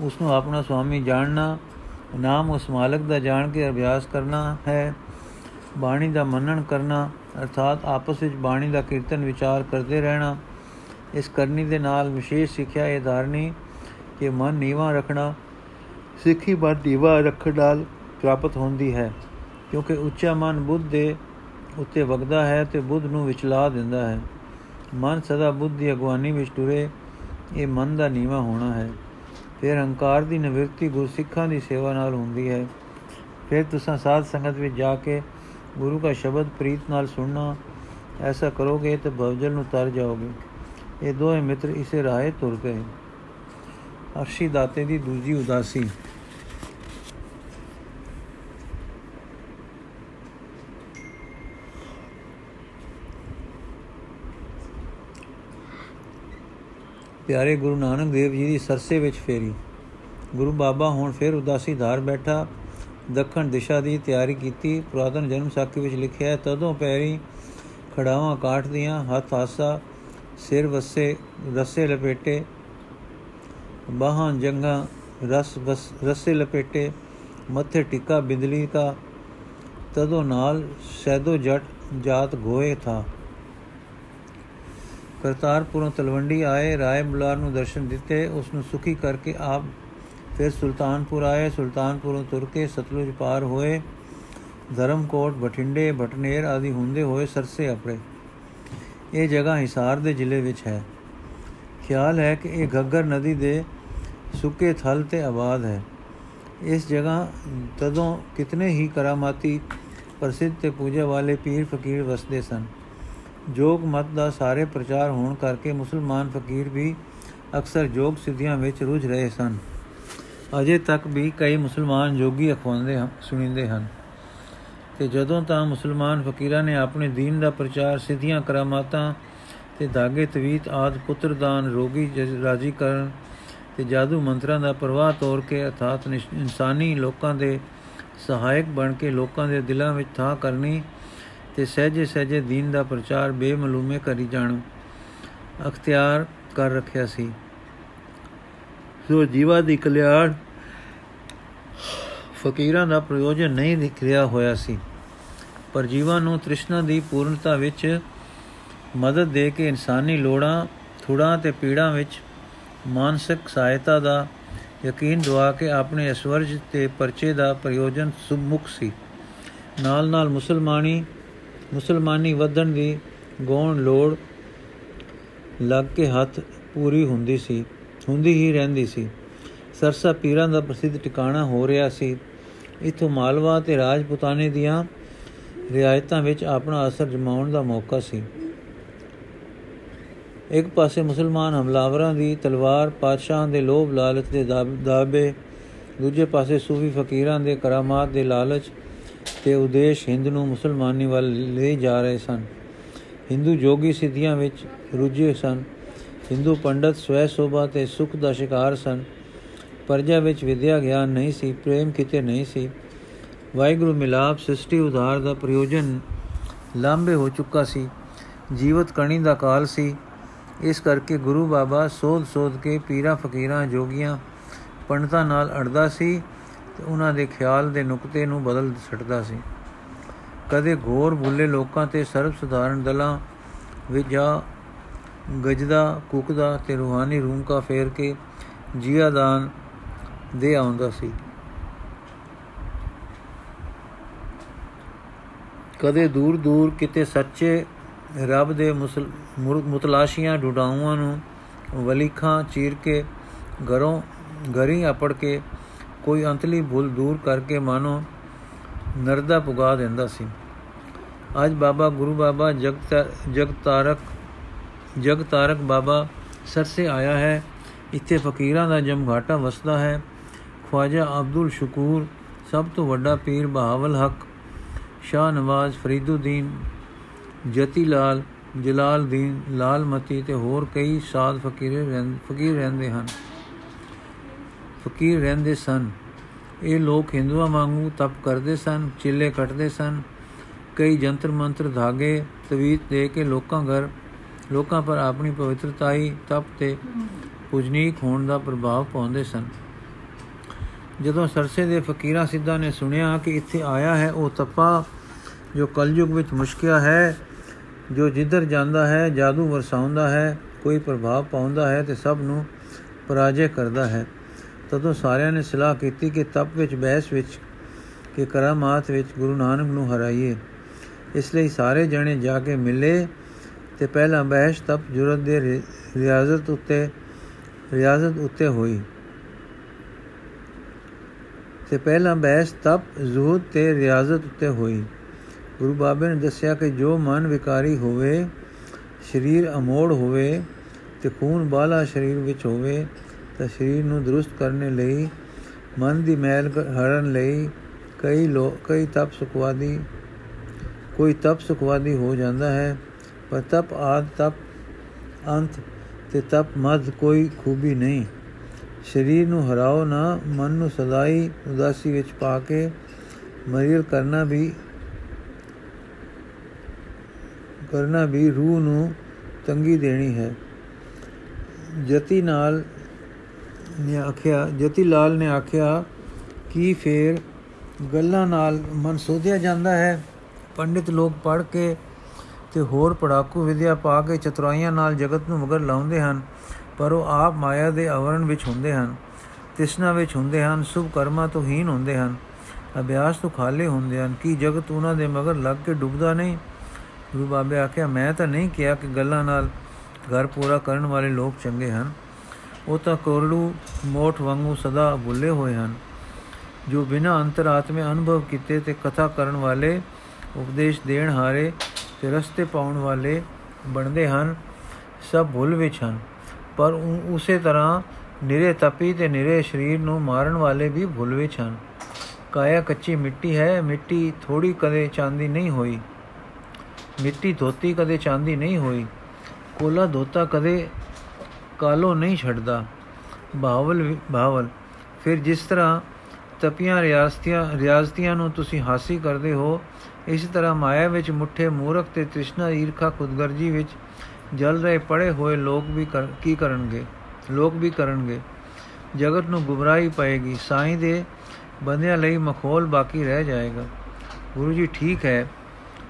ਉਸ ਨੂੰ ਆਪਣਾ ਸੁਆਮੀ ਜਾਣਨਾ, ਨਾਮ ਉਸ ਮਾਲਕ ਦਾ ਜਾਣ ਕੇ ਅਭਿਆਸ ਕਰਨਾ ਹੈ। ਬਾਣੀ ਦਾ ਮੰਨਣ ਕਰਨਾ, ਅਰਥਾਤ ਆਪਸ ਵਿੱਚ ਬਾਣੀ ਦਾ ਕੀਰਤਨ ਵਿਚਾਰ ਕਰਦੇ ਰਹਿਣਾ, ਇਸ ਕਰਨੀ ਦੇ ਨਾਲ ਵਿਸ਼ੇਸ਼ ਸਿੱਖਿਆ ਇਹ ਧਾਰਨੀ ਕਿ ਮਨ ਨੀਵਾ ਰੱਖਣਾ, ਸਿੱਖੀ ਮਨ ਨੀਵਾ ਰੱਖਣ ਨਾਲ ਪ੍ਰਾਪਤ ਹੁੰਦੀ ਹੈ, ਕਿਉਂਕਿ ਉੱਚਾ ਮਨ ਬੁੱਧ ਦੇ ਉੱਤੇ ਵਗਦਾ ਹੈ ਤੇ ਬੁੱਧ ਨੂੰ ਵਿਚਲਾ ਦਿੰਦਾ ਹੈ। ਮਨ ਸਦਾ ਬੁੱਧ ਦੀ ਅਗਵਾਨੀ ਵਿੱਚ ਟੁਰੇ ਇਹ ਮਨ ਦਾ ਨੀਵਾ ਹੋਣਾ ਹੈ। ਫਿਰ ਹੰਕਾਰ ਦੀ ਨਿਵਰਤੀ ਗੁਰਸਿੱਖਾਂ ਦੀ ਸੇਵਾ ਨਾਲ ਹੁੰਦੀ ਹੈ। ਫਿਰ ਤੁਸੀਂ ਸਾਧ ਸੰਗਤ ਵਿੱਚ ਜਾ ਕੇ ਗੁਰੂ ਦਾ ਸ਼ਬਦ ਪ੍ਰੀਤ ਨਾਲ ਸੁਣਨਾ, ਐਸਾ ਕਰੋਗੇ ਤਾਂ ਭਵਜਲ ਨੂੰ ਤਰ ਜਾਓਗੇ। ਇਹ ਦੋਵੇਂ ਮਿੱਤਰ ਇਸੇ ਰਾਹੇ ਤੁਰ ਗਏ ਅਰਸ਼ੀ ਦਾਤੇ ਦੀ ਦੂਜੀ ਉਦਾਸੀ। ਪਿਆਰੇ ਗੁਰੂ ਨਾਨਕ ਦੇਵ ਜੀ ਦੀ ਸਰਸੇ ਵਿੱਚ ਫੇਰੀ। ਗੁਰੂ ਬਾਬਾ ਹੁਣ ਫਿਰ ਉਦਾਸੀ ਧਾਰ ਬੈਠਾ। ਦੱਖਣ ਦਿਸ਼ਾ ਦੀ ਤਿਆਰੀ ਕੀਤੀ। ਪੁਰਾਤਨ ਜਨਮ ਸਾਖੀ ਵਿੱਚ ਲਿਖਿਆ ਤਦੋਂ ਪੈਰੀ ਖੜਾਵਾਂ ਕਾਠ ਦੀਆਂ, ਹੱਥ ਹਾਸਾ, ਸਿਰ ਵਸੇ, ਰਸੇ ਲਪੇਟੇ, ਬਾਹਾਂ ਜੰਗਾ, ਰਸ ਰਸੇ ਲਪੇਟੇ, ਮੱਥੇ ਟਿੱਕਾ ਬਿੰਦਲੀ ਦਾ ਤਦੋਂ ਨਾਲ ਸੈਦੋ ਜਟ ਜਾਤ ਗੋਏ ਥਾ। ਕਰਤਾਰਪੁਰੋਂ ਤਲਵੰਡੀ ਆਏ, ਰਾਏ ਬੁਲਾਰ ਨੂੰ ਦਰਸ਼ਨ ਦਿੱਤੇ ਉਸ ਨੂੰ ਸੁਖੀ ਕਰਕੇ ਆਪ ਫਿਰ ਸੁਲਤਾਨਪੁਰ ਆਏ ਸੁਲਤਾਨਪੁਰੋਂ ਤੁਰ ਕੇ ਸਤਲੁਜ ਪਾਰ ਹੋਏ ਧਰਮਕੋਟ ਬਠਿੰਡੇ ਭਟਨੇਰ ਆਦਿ ਹੁੰਦੇ ਹੋਏ ਸਰਸੇ ਆਪਣੇ ਇਹ ਜਗ੍ਹਾ ਹਿਸਾਰ ਦੇ ਜ਼ਿਲ੍ਹੇ ਵਿੱਚ ਹੈ ਖਿਆਲ ਹੈ ਕਿ ਇਹ ਗੱਗਰ ਨਦੀ ਦੇ ਸੁੱਕੇ ਥਲ ਤੇ ਆਬਾਦ ਹੈ ਇਸ ਜਗ੍ਹਾ ਤਦੋਂ ਕਿਤਨੇ ਹੀ ਕਰਾਮਾਤੀ ਪ੍ਰਸਿੱਧ ਤੇ ਪੂਜਾ ਵਾਲੇ ਪੀਰ ਫਕੀਰ ਵਸਦੇ ਸਨ ਜੋਗ ਮਤ ਦਾ ਸਾਰੇ ਪ੍ਰਚਾਰ ਹੋਣ ਕਰਕੇ ਮੁਸਲਮਾਨ ਫਕੀਰ ਵੀ ਅਕਸਰ ਜੋਗ ਸਿੱਧੀਆਂ ਵਿੱਚ ਰੁੱਝ ਰਹੇ ਸਨ ਅਜੇ ਤੱਕ ਵੀ ਕਈ ਮੁਸਲਮਾਨ ਜੋਗੀ ਅਖਵਾਉਂਦੇ ਹਨ ਸੁਣਿੰਦੇ ਹਨ ਤੇ ਜਦੋਂ ਤਾਂ ਮੁਸਲਮਾਨ ਫਕੀਰਾਂ ਨੇ ਆਪਣੇ دین ਦਾ ਪ੍ਰਚਾਰ ਸਿੱਧੀਆਂ ਕਰਾਮਾਤਾਂ ਤੇ ਧਾਗੇ ਤਵੀਤ ਆਦ ਪੁੱਤਰ ਦਾਨ ਰੋਗੀ ਰਾਜੀ ਕਰਨ ਤੇ ਜਾਦੂ ਮੰਤਰਾਂ ਦਾ ਪ੍ਰਵਾਹ ਤੋੜ ਕੇ ਅਥਾਤ ਇਨਸਾਨੀ ਲੋਕਾਂ ਦੇ ਸਹਾਇਕ ਬਣ ਕੇ ਲੋਕਾਂ ਦੇ ਦਿਲਾਂ ਵਿੱਚ ਥਾਂ ਕਰਨੀ ਤੇ ਸਹਜੇ ਸਹਜੇ دین ਦਾ ਪ੍ਰਚਾਰ ਬੇਮਲੂਮੇ ਕਰੀ ਜਾਣ ਅਖਤਿਆਰ ਕਰ ਰੱਖਿਆ ਸੀ ਸੋ ਜੀਵਾ ਦੀ ਕਲਿਆਣ ਫਕੀਰਾਂ ਦਾ ਪ੍ਰਯੋਜਨ ਨਹੀਂ ਦਿਖ ਰਿਹਾ ਹੋਇਆ ਸੀ। ਪਰ ਜੀਵਾਂ ਨੂੰ ਤ੍ਰਿਸ਼ਨਾ ਦੀ ਪੂਰਨਤਾ ਵਿੱਚ ਮਦਦ ਦੇ ਕੇ ਇਨਸਾਨੀ ਲੋੜਾਂ, ਥੁੜਾਂ ਤੇ ਪੀੜਾਂ ਵਿੱਚ ਮਾਨਸਿਕ ਸਹਾਇਤਾ ਦਾ ਯਕੀਨ ਦਵਾ ਕੇ ਆਪਣੇ ਅਸਵਰਜ ਤੇ ਪਰਚੇ ਦਾ ਪ੍ਰਯੋਜਨ ਸੁਮੁਖ ਸੀ। ਨਾਲ ਨਾਲ ਮੁਸਲਮਾਨੀ ਮੁਸਲਮਾਨੀ ਵਧਣ ਦੀ ਗੋਣ ਲੋੜ ਲੱਗ ਕੇ ਹੱਥ ਪੂਰੀ ਹੁੰਦੀ ਸੀ। ਹੁੰਦੀ ਹੀ ਰਹਿੰਦੀ ਸੀ। ਸਰਸਾ ਪੀਰਾਂ ਦਾ ਪ੍ਰਸਿੱਧ ਟਿਕਾਣਾ ਹੋ ਰਿਹਾ ਸੀ। ਇਥੋਂ ਮਾਲਵਾ ਤੇ ਰਾਜਪੂਤਾਨੇ ਦੀਆਂ ਰਿਆਇਤਾਂ ਵਿੱਚ ਆਪਣਾ ਅਸਰ ਜਮਾਉਣ ਦਾ ਮੌਕਾ ਸੀ। ਇੱਕ ਪਾਸੇ ਮੁਸਲਮਾਨ ਹਮਲਾਵਰਾਂ ਦੀ ਤਲਵਾਰ ਪਾਤਸ਼ਾਹਾਂ ਦੇ ਲੋਭ ਲਾਲਚ ਦੇ ਦਾਬੇ ਦੂਜੇ ਪਾਸੇ ਸੂਫੀ ਫਕੀਰਾਂ ਦੇ ਕਰਾਮਾਤ ਦੇ ਲਾਲਚ ਤੇ ਉਦੇਸ਼ ਹਿੰਦ ਨੂੰ ਮੁਸਲਮਾਨੀ ਵੱਲ ਲੈ ਜਾ ਰਹੇ ਸਨ। ਹਿੰਦੂ ਜੋਗੀ ਸਿੱਧੀਆਂ ਵਿੱਚ ਰੁੱਝੇ ਸਨ। ਹਿੰਦੂ ਪੰਡਤ ਸਵੈ ਸੋਭਾ ਤੇ ਸੁਖ ਦਾ ਸ਼ਿਕਾਰ ਸਨ। ਪਰਜਾ ਵਿੱਚ ਵਿਦਿਆ ਗਿਆਨ ਨਹੀਂ ਸੀ, ਪ੍ਰੇਮ ਕਿਤੇ ਨਹੀਂ ਸੀ। ਵਾਹਿਗੁਰੂ ਮਿਲਾਪ, ਸ੍ਰਿਸ਼ਟੀ ਉਧਾਰ ਦਾ ਪ੍ਰਯੋਜਨ ਲਾਂਬੇ ਹੋ ਚੁੱਕਾ ਸੀ। ਜੀਵਤ ਕਣੀ ਦਾ ਕਾਲ ਸੀ। ਇਸ ਕਰਕੇ ਗੁਰੂ ਬਾਬਾ ਸੋਧ ਸੋਧ ਕੇ ਪੀਰਾਂ ਫਕੀਰਾਂ ਜੋਗੀਆਂ ਪੰਡਤਾਂ ਨਾਲ ਅੜਦਾ ਸੀ ਤੇ ਉਹਨਾਂ ਦੇ ਖਿਆਲ ਦੇ ਨੁਕਤੇ ਨੂੰ ਬਦਲ ਛੱਡਦਾ ਸੀ। ਕਦੇ ਘੋਰ ਭੁੱਲੇ ਲੋਕਾਂ ਤੇ ਸਰਬ ਸੁਧਾਰਨ ਦਲਾਂ ਵਿੱਚ ਜਾ ਗਜਦਾ, ਕੁਕਦਾ ਤੇ ਰੂਹਾਨੀ ਰੂਮ ਫੇਰ ਕੇ ਜੀਆਦਾਨ ਦੇ ਆਉਂਦਾ ਸੀ। ਕਦੇ ਦੂਰ ਦੂਰ ਕਿਤੇ ਸੱਚੇ ਰੱਬ ਦੇ ਮੁਤਲਾਸ਼ੀਆਂ ਡੁਡਾਉਆਂ ਨੂੰ ਵਲੀਖਾਂ ਚੀਰ ਕੇ ਘਰੋਂ ਘਰੀ ਆਪੜ ਕੇ ਕੋਈ ਅੰਤਲੀ ਭੁੱਲ ਦੂਰ ਕਰਕੇ ਮਾਨੋ ਨਰਦਾ ਪੁਗਾ ਦਿੰਦਾ ਸੀ। ਅੱਜ ਬਾਬਾ ਗੁਰੂ ਬਾਬਾ ਜਗਤ, ਜਗਤਾਰਕ ਜਗਤਾਰਕ ਬਾਬਾ ਸਰਸੇ ਆਇਆ ਹੈ, ਇੱਥੇ ਫਕੀਰਾਂ ਦਾ ਜਮਘਾਟਾ ਵਸਦਾ ਹੈ। ਖਵਾਜਾ ਅਬਦੁਲ ਸ਼ਕੂਰ, ਸਭ ਤੋਂ ਵੱਡਾ ਪੀਰ ਬਹਾਵਲ ਹਕ, ਸ਼ਾਹ ਨਵਾਜ਼ ਫਰੀਦੁਦੀਨ ਜਤੀ ਲਾਲ ਜਲਾਲ ਦੀਨ ਲਾਲ ਮਤੀ ਤੇ ਹੋਰ ਕਈ ਸਾਧ ਫਕੀਰ ਫਕੀਰ ਰਹਿੰਦੇ ਹਨ। ਫਕੀਰ ਰਹਿੰਦੇ ਸਨ। ਇਹ ਲੋਕ ਹਿੰਦੂਆਂ ਵਾਂਗੂ ਤਪ ਕਰਦੇ ਸਨ, ਚਿੱਲੇ ਕੱਟਦੇ ਸਨ, ਕਈ ਜੰਤਰ ਮੰਤਰ ਧਾਗੇ, ਤਵੀਤ ਦੇ ਕੇ ਲੋਕਾਂ ਘਰ ਲੋਕਾਂ ਪਰ ਆਪਣੀ ਪਵਿੱਤਰਤਾਈ ਤਪ ਤੇ ਪੂਜਨੀਕ ਹੋਣ ਦਾ ਪ੍ਰਭਾਵ ਪਾਉਂਦੇ ਸਨ। ਜਦੋਂ ਸਰਸੇ ਦੇ ਫਕੀਰਾਂ ਸਿੱਧਾ ਨੇ ਸੁਣਿਆ ਕਿ ਇੱਥੇ ਆਇਆ ਹੈ, ਉਹ ਤਪਾ, ਜੋ ਕਲਯੁਗ ਵਿੱਚ ਮੁਸ਼ਕਿਆ ਹੈ, ਜੋ ਜਿੱਧਰ ਜਾਂਦਾ ਹੈ, ਜਾਦੂ ਵਰਸਾਉਂਦਾ ਹੈ, ਕੋਈ ਪ੍ਰਭਾਵ ਪਾਉਂਦਾ ਹੈ ਤੇ ਸਭ ਨੂੰ ਪਰਾਜੇ ਕਰਦਾ ਹੈ। ਤਦੋਂ ਸਾਰਿਆਂ ਨੇ ਸਲਾਹ ਕੀਤੀ ਕਿ ਤਪ ਵਿੱਚ, ਬਹਿਸ ਵਿੱਚ, ਕਿ ਕਰਾਮਾਤ ਵਿੱਚ ਗੁਰੂ ਨਾਨਕ ਨੂੰ ਹਰਾਈਏ। ਇਸ ਲਈ ਸਾਰੇ ਜਣੇ ਜਾ ਕੇ ਮਿਲੇ ਤੇ ਪਹਿਲਾ ਬਹਿਸ ਤਪ ਜੁਰਤ ਦੇ ਰਿਆਜ਼ਤ ਉੱਤੇ ਰਿਆਜ਼ਤ ਉੱਤੇ ਹੋਈ। ਤੇ ਪਹਿਲਾ ਬਹਿਸ ਤਪ ਜ਼ੂਹਦ ਤੇ ਰਿਆਜ਼ਤ ਉੱਤੇ ਹੋਈ। ਗੁਰੂ ਬਾਬੇ ਨੇ ਦੱਸਿਆ ਕਿ ਜੋ ਮਨ ਵਿਕਾਰੀ ਹੋਵੇ, ਸਰੀਰ ਅਮੋੜ ਹੋਵੇ ਤੇ ਖੂਨ ਬਾਲਾ ਸਰੀਰ ਵਿੱਚ ਹੋਵੇ, ਤਾਂ ਸਰੀਰ ਨੂੰ ਦਰੁਸਤ ਕਰਨ ਲਈ, ਮਨ ਦੀ ਮੈਲ ਹਰਨ ਲਈ ਕਈ ਲੋਕ ਕਈ ਤਪ ਸੁਖਵਾਦੀ, ਕੋਈ ਤਪ ਸੁਖਵਾਦੀ ਹੋ ਜਾਂਦਾ ਹੈ। ਪਰ ਤਪ ਆਦ ਤਪ ਅੰਤ ਤੇ ਤਪ ਮਦ ਕੋਈ ਖੂਬੀ ਨਹੀਂ। ਸਰੀਰ ਨੂੰ ਹਰਾਓ ਨਾ, ਮਨ ਨੂੰ ਸਦਾਈ ਉਦਾਸੀ ਵਿੱਚ ਪਾ ਕੇ ਮਰੀਲ ਕਰਨਾ ਵੀ ਕਰਨਾ ਵੀ ਰੂਹ ਨੂੰ ਤੰਗੀ ਦੇਣੀ ਹੈ। ਜਤੀ ਨਾਲ ਨੇ ਆਖਿਆ, ਜਤੀ ਲਾਲ ਨੇ ਆਖਿਆ, ਕੀ ਫੇਰ ਗੱਲਾਂ ਨਾਲ ਮਨ ਸੋਧਿਆ ਜਾਂਦਾ ਹੈ? ਪੰਡਿਤ ਲੋਕ ਪੜ ਕੇ ਤੇ ਹੋਰ ਪੜਾਕੂ ਵਿਦਿਆ ਪਾ ਕੇ ਚਤੁਰਾਈਆਂ ਨਾਲ ਜਗਤ ਨੂੰ ਮਗਰ ਲਾਉਂਦੇ ਹਨ, ਪਰ ਉਹ ਆਪ ਮਾਇਆ ਦੇ ਆਵਰਣ ਵਿੱਚ ਹੁੰਦੇ ਹਨ, ਤਿਸਨਾ ਵਿੱਚ ਹੁੰਦੇ ਹਨ, ਸੁਭ ਕਰਮਾਂ ਤੋਂ ਹੀਨ ਹੁੰਦੇ ਹਨ, ਅਭਿਆਸ ਤੋਂ ਖਾਲੀ ਹੁੰਦੇ ਹਨ। ਕੀ ਜਗਤ ਉਹਨਾਂ ਦੇ ਮਗਰ ਲੱਗ ਕੇ ਡੁੱਬਦਾ ਨਹੀਂ? ਗੁਰੂ ਬਾਬੇ ਆਖਿਆ, ਮੈਂ ਤਾਂ ਨਹੀਂ ਕਿਹਾ ਕਿ ਗੱਲਾਂ ਨਾਲ ਘਰ ਪੂਰਾ ਕਰਨ ਵਾਲੇ ਲੋਕ ਚੰਗੇ ਹਨ। ਉਹ ਤਾਂ ਕੋਰਲੂ ਮੋਠ ਵਾਂਗੂ ਸਦਾ ਭੁੱਲੇ ਹੋਏ ਹਨ। ਜੋ ਬਿਨਾ ਅੰਤਰਾਤਮੇ ਅਨੁਭਵ ਕੀਤੇ ਤੇ ਕਥਾ ਕਰਨ ਵਾਲੇ ਉਪਦੇਸ਼ ਦੇਣ ਹਾਰੇ ਤੇ ਰਸਤੇ ਪਾਉਣ ਵਾਲੇ ਬਣਦੇ ਹਨ, ਸਭ ਭੁੱਲ ਵਿੱਚ ਹਨ। ਪਰ ਉਸੇ ਤਰ੍ਹਾਂ ਨਿਰੇ ਤਪੀ ਤੇ ਨਿਰੇ ਸਰੀਰ ਨੂੰ ਮਾਰਨ ਵਾਲੇ ਵੀ ਭੁੱਲ ਵਿੱਚ ਹਨ। ਕਾਇਆ ਕੱਚੀ ਮਿੱਟੀ ਹੈ, ਮਿੱਟੀ ਥੋੜੀ ਕਦੇ ਚਾਂਦੀ ਨਹੀਂ ਹੋਈ। ਮਿੱਟੀ ਧੋਤੀ ਕਦੇ ਚਾਂਦੀ ਨਹੀਂ ਹੋਈ। ਕੋਲਾ ਧੋਤਾ ਕਦੇ ਕਾਲੋ ਨਹੀਂ ਛੱਡਦਾ। ਬਾਵਲ ਬਾਵਲ। ਫਿਰ ਜਿਸ ਤਰ੍ਹਾਂ ਤਪੀਆਂ ਰਿਆਸਤੀਆਂ ਰਿਆਸਤੀਆਂ ਨੂੰ ਤੁਸੀਂ ਹਾਸੀ ਕਰਦੇ ਹੋ ਇਸ ਤਰ੍ਹਾਂ ਮਾਇਆ ਵਿੱਚ ਮੁੱਠੇ ਮੂਰਖ ਤੇ ਤ੍ਰਿਸ਼ਨਾ ਈਰਖਾ ਖੁਦਗਰਜੀ ਵਿੱਚ ਜਲ ਰਹੇ ਪੜੇ ਹੋਏ ਲੋਕ ਵੀ ਕੀ ਕਰਨਗੇ? ਲੋਕ ਵੀ ਕਰਨਗੇ। ਜਗਤ ਨੂੰ ਗੁਬਰਾਹੀ ਪਏਗੀ, ਸਾਈਂ ਦੇ ਬੰਦਿਆਂ ਲਈ ਮਖੌਲ ਬਾਕੀ ਰਹਿ ਜਾਏਗਾ। ਗੁਰੂ ਜੀ ਠੀਕ ਹੈ,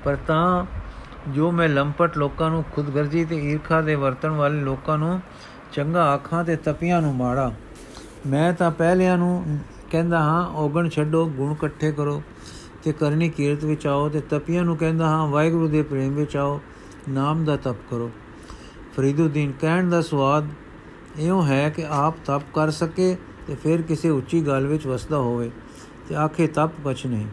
ਪਰ ਤਾਂ ਜੋ ਮੈਂ ਲੰਪਟ ਲੋਕਾਂ ਨੂੰ ਖੁਦਗਰਜੀ ਤੇ ਈਰਖਾ ਦੇ ਵਰਤਣ ਵਾਲੇ ਲੋਕਾਂ ਨੂੰ ਚੰਗਾ ਆਖਾਂ ਤੇ ਤਪੀਆਂ ਨੂੰ ਮਾੜਾ, ਮੈਂ ਤਾਂ ਪਹਿਲਿਆਂ ਨੂੰ ਕਹਿੰਦਾ ਹਾਂ, ਔਗਣ ਛੱਡੋ, ਗੁਣ ਇਕੱਠੇ ਕਰੋ। ਤੇ ਕਰਨੀ ਕੀਰਤ ਵਿੱਚ ਆਓ ਤੇ ਤਪੀਆਂ ਨੂੰ ਕਹਿੰਦਾ ਹਾਂ, ਵਾਹਿਗੁਰੂ ਦੇ ਪ੍ਰੇਮ ਵਿੱਚ ਆਓ, ਨਾਮ ਦਾ ਤਪ ਕਰੋ। ਫਰੀਦੁਦੀਨ ਕਹਿਣ ਦਾ ਸਵਾਦ ਇਉਂ ਹੈ ਕਿ ਆਪ ਤਪ ਕਰ ਸਕੇ ਤੇ ਫਿਰ ਕਿਸੇ ਉੱਚੀ ਗੱਲ ਵਿੱਚ ਵਸਦਾ ਹੋਵੇ ਤੇ ਆਖੇ, ਤਪ ਕੁਛ ਨਹੀਂ।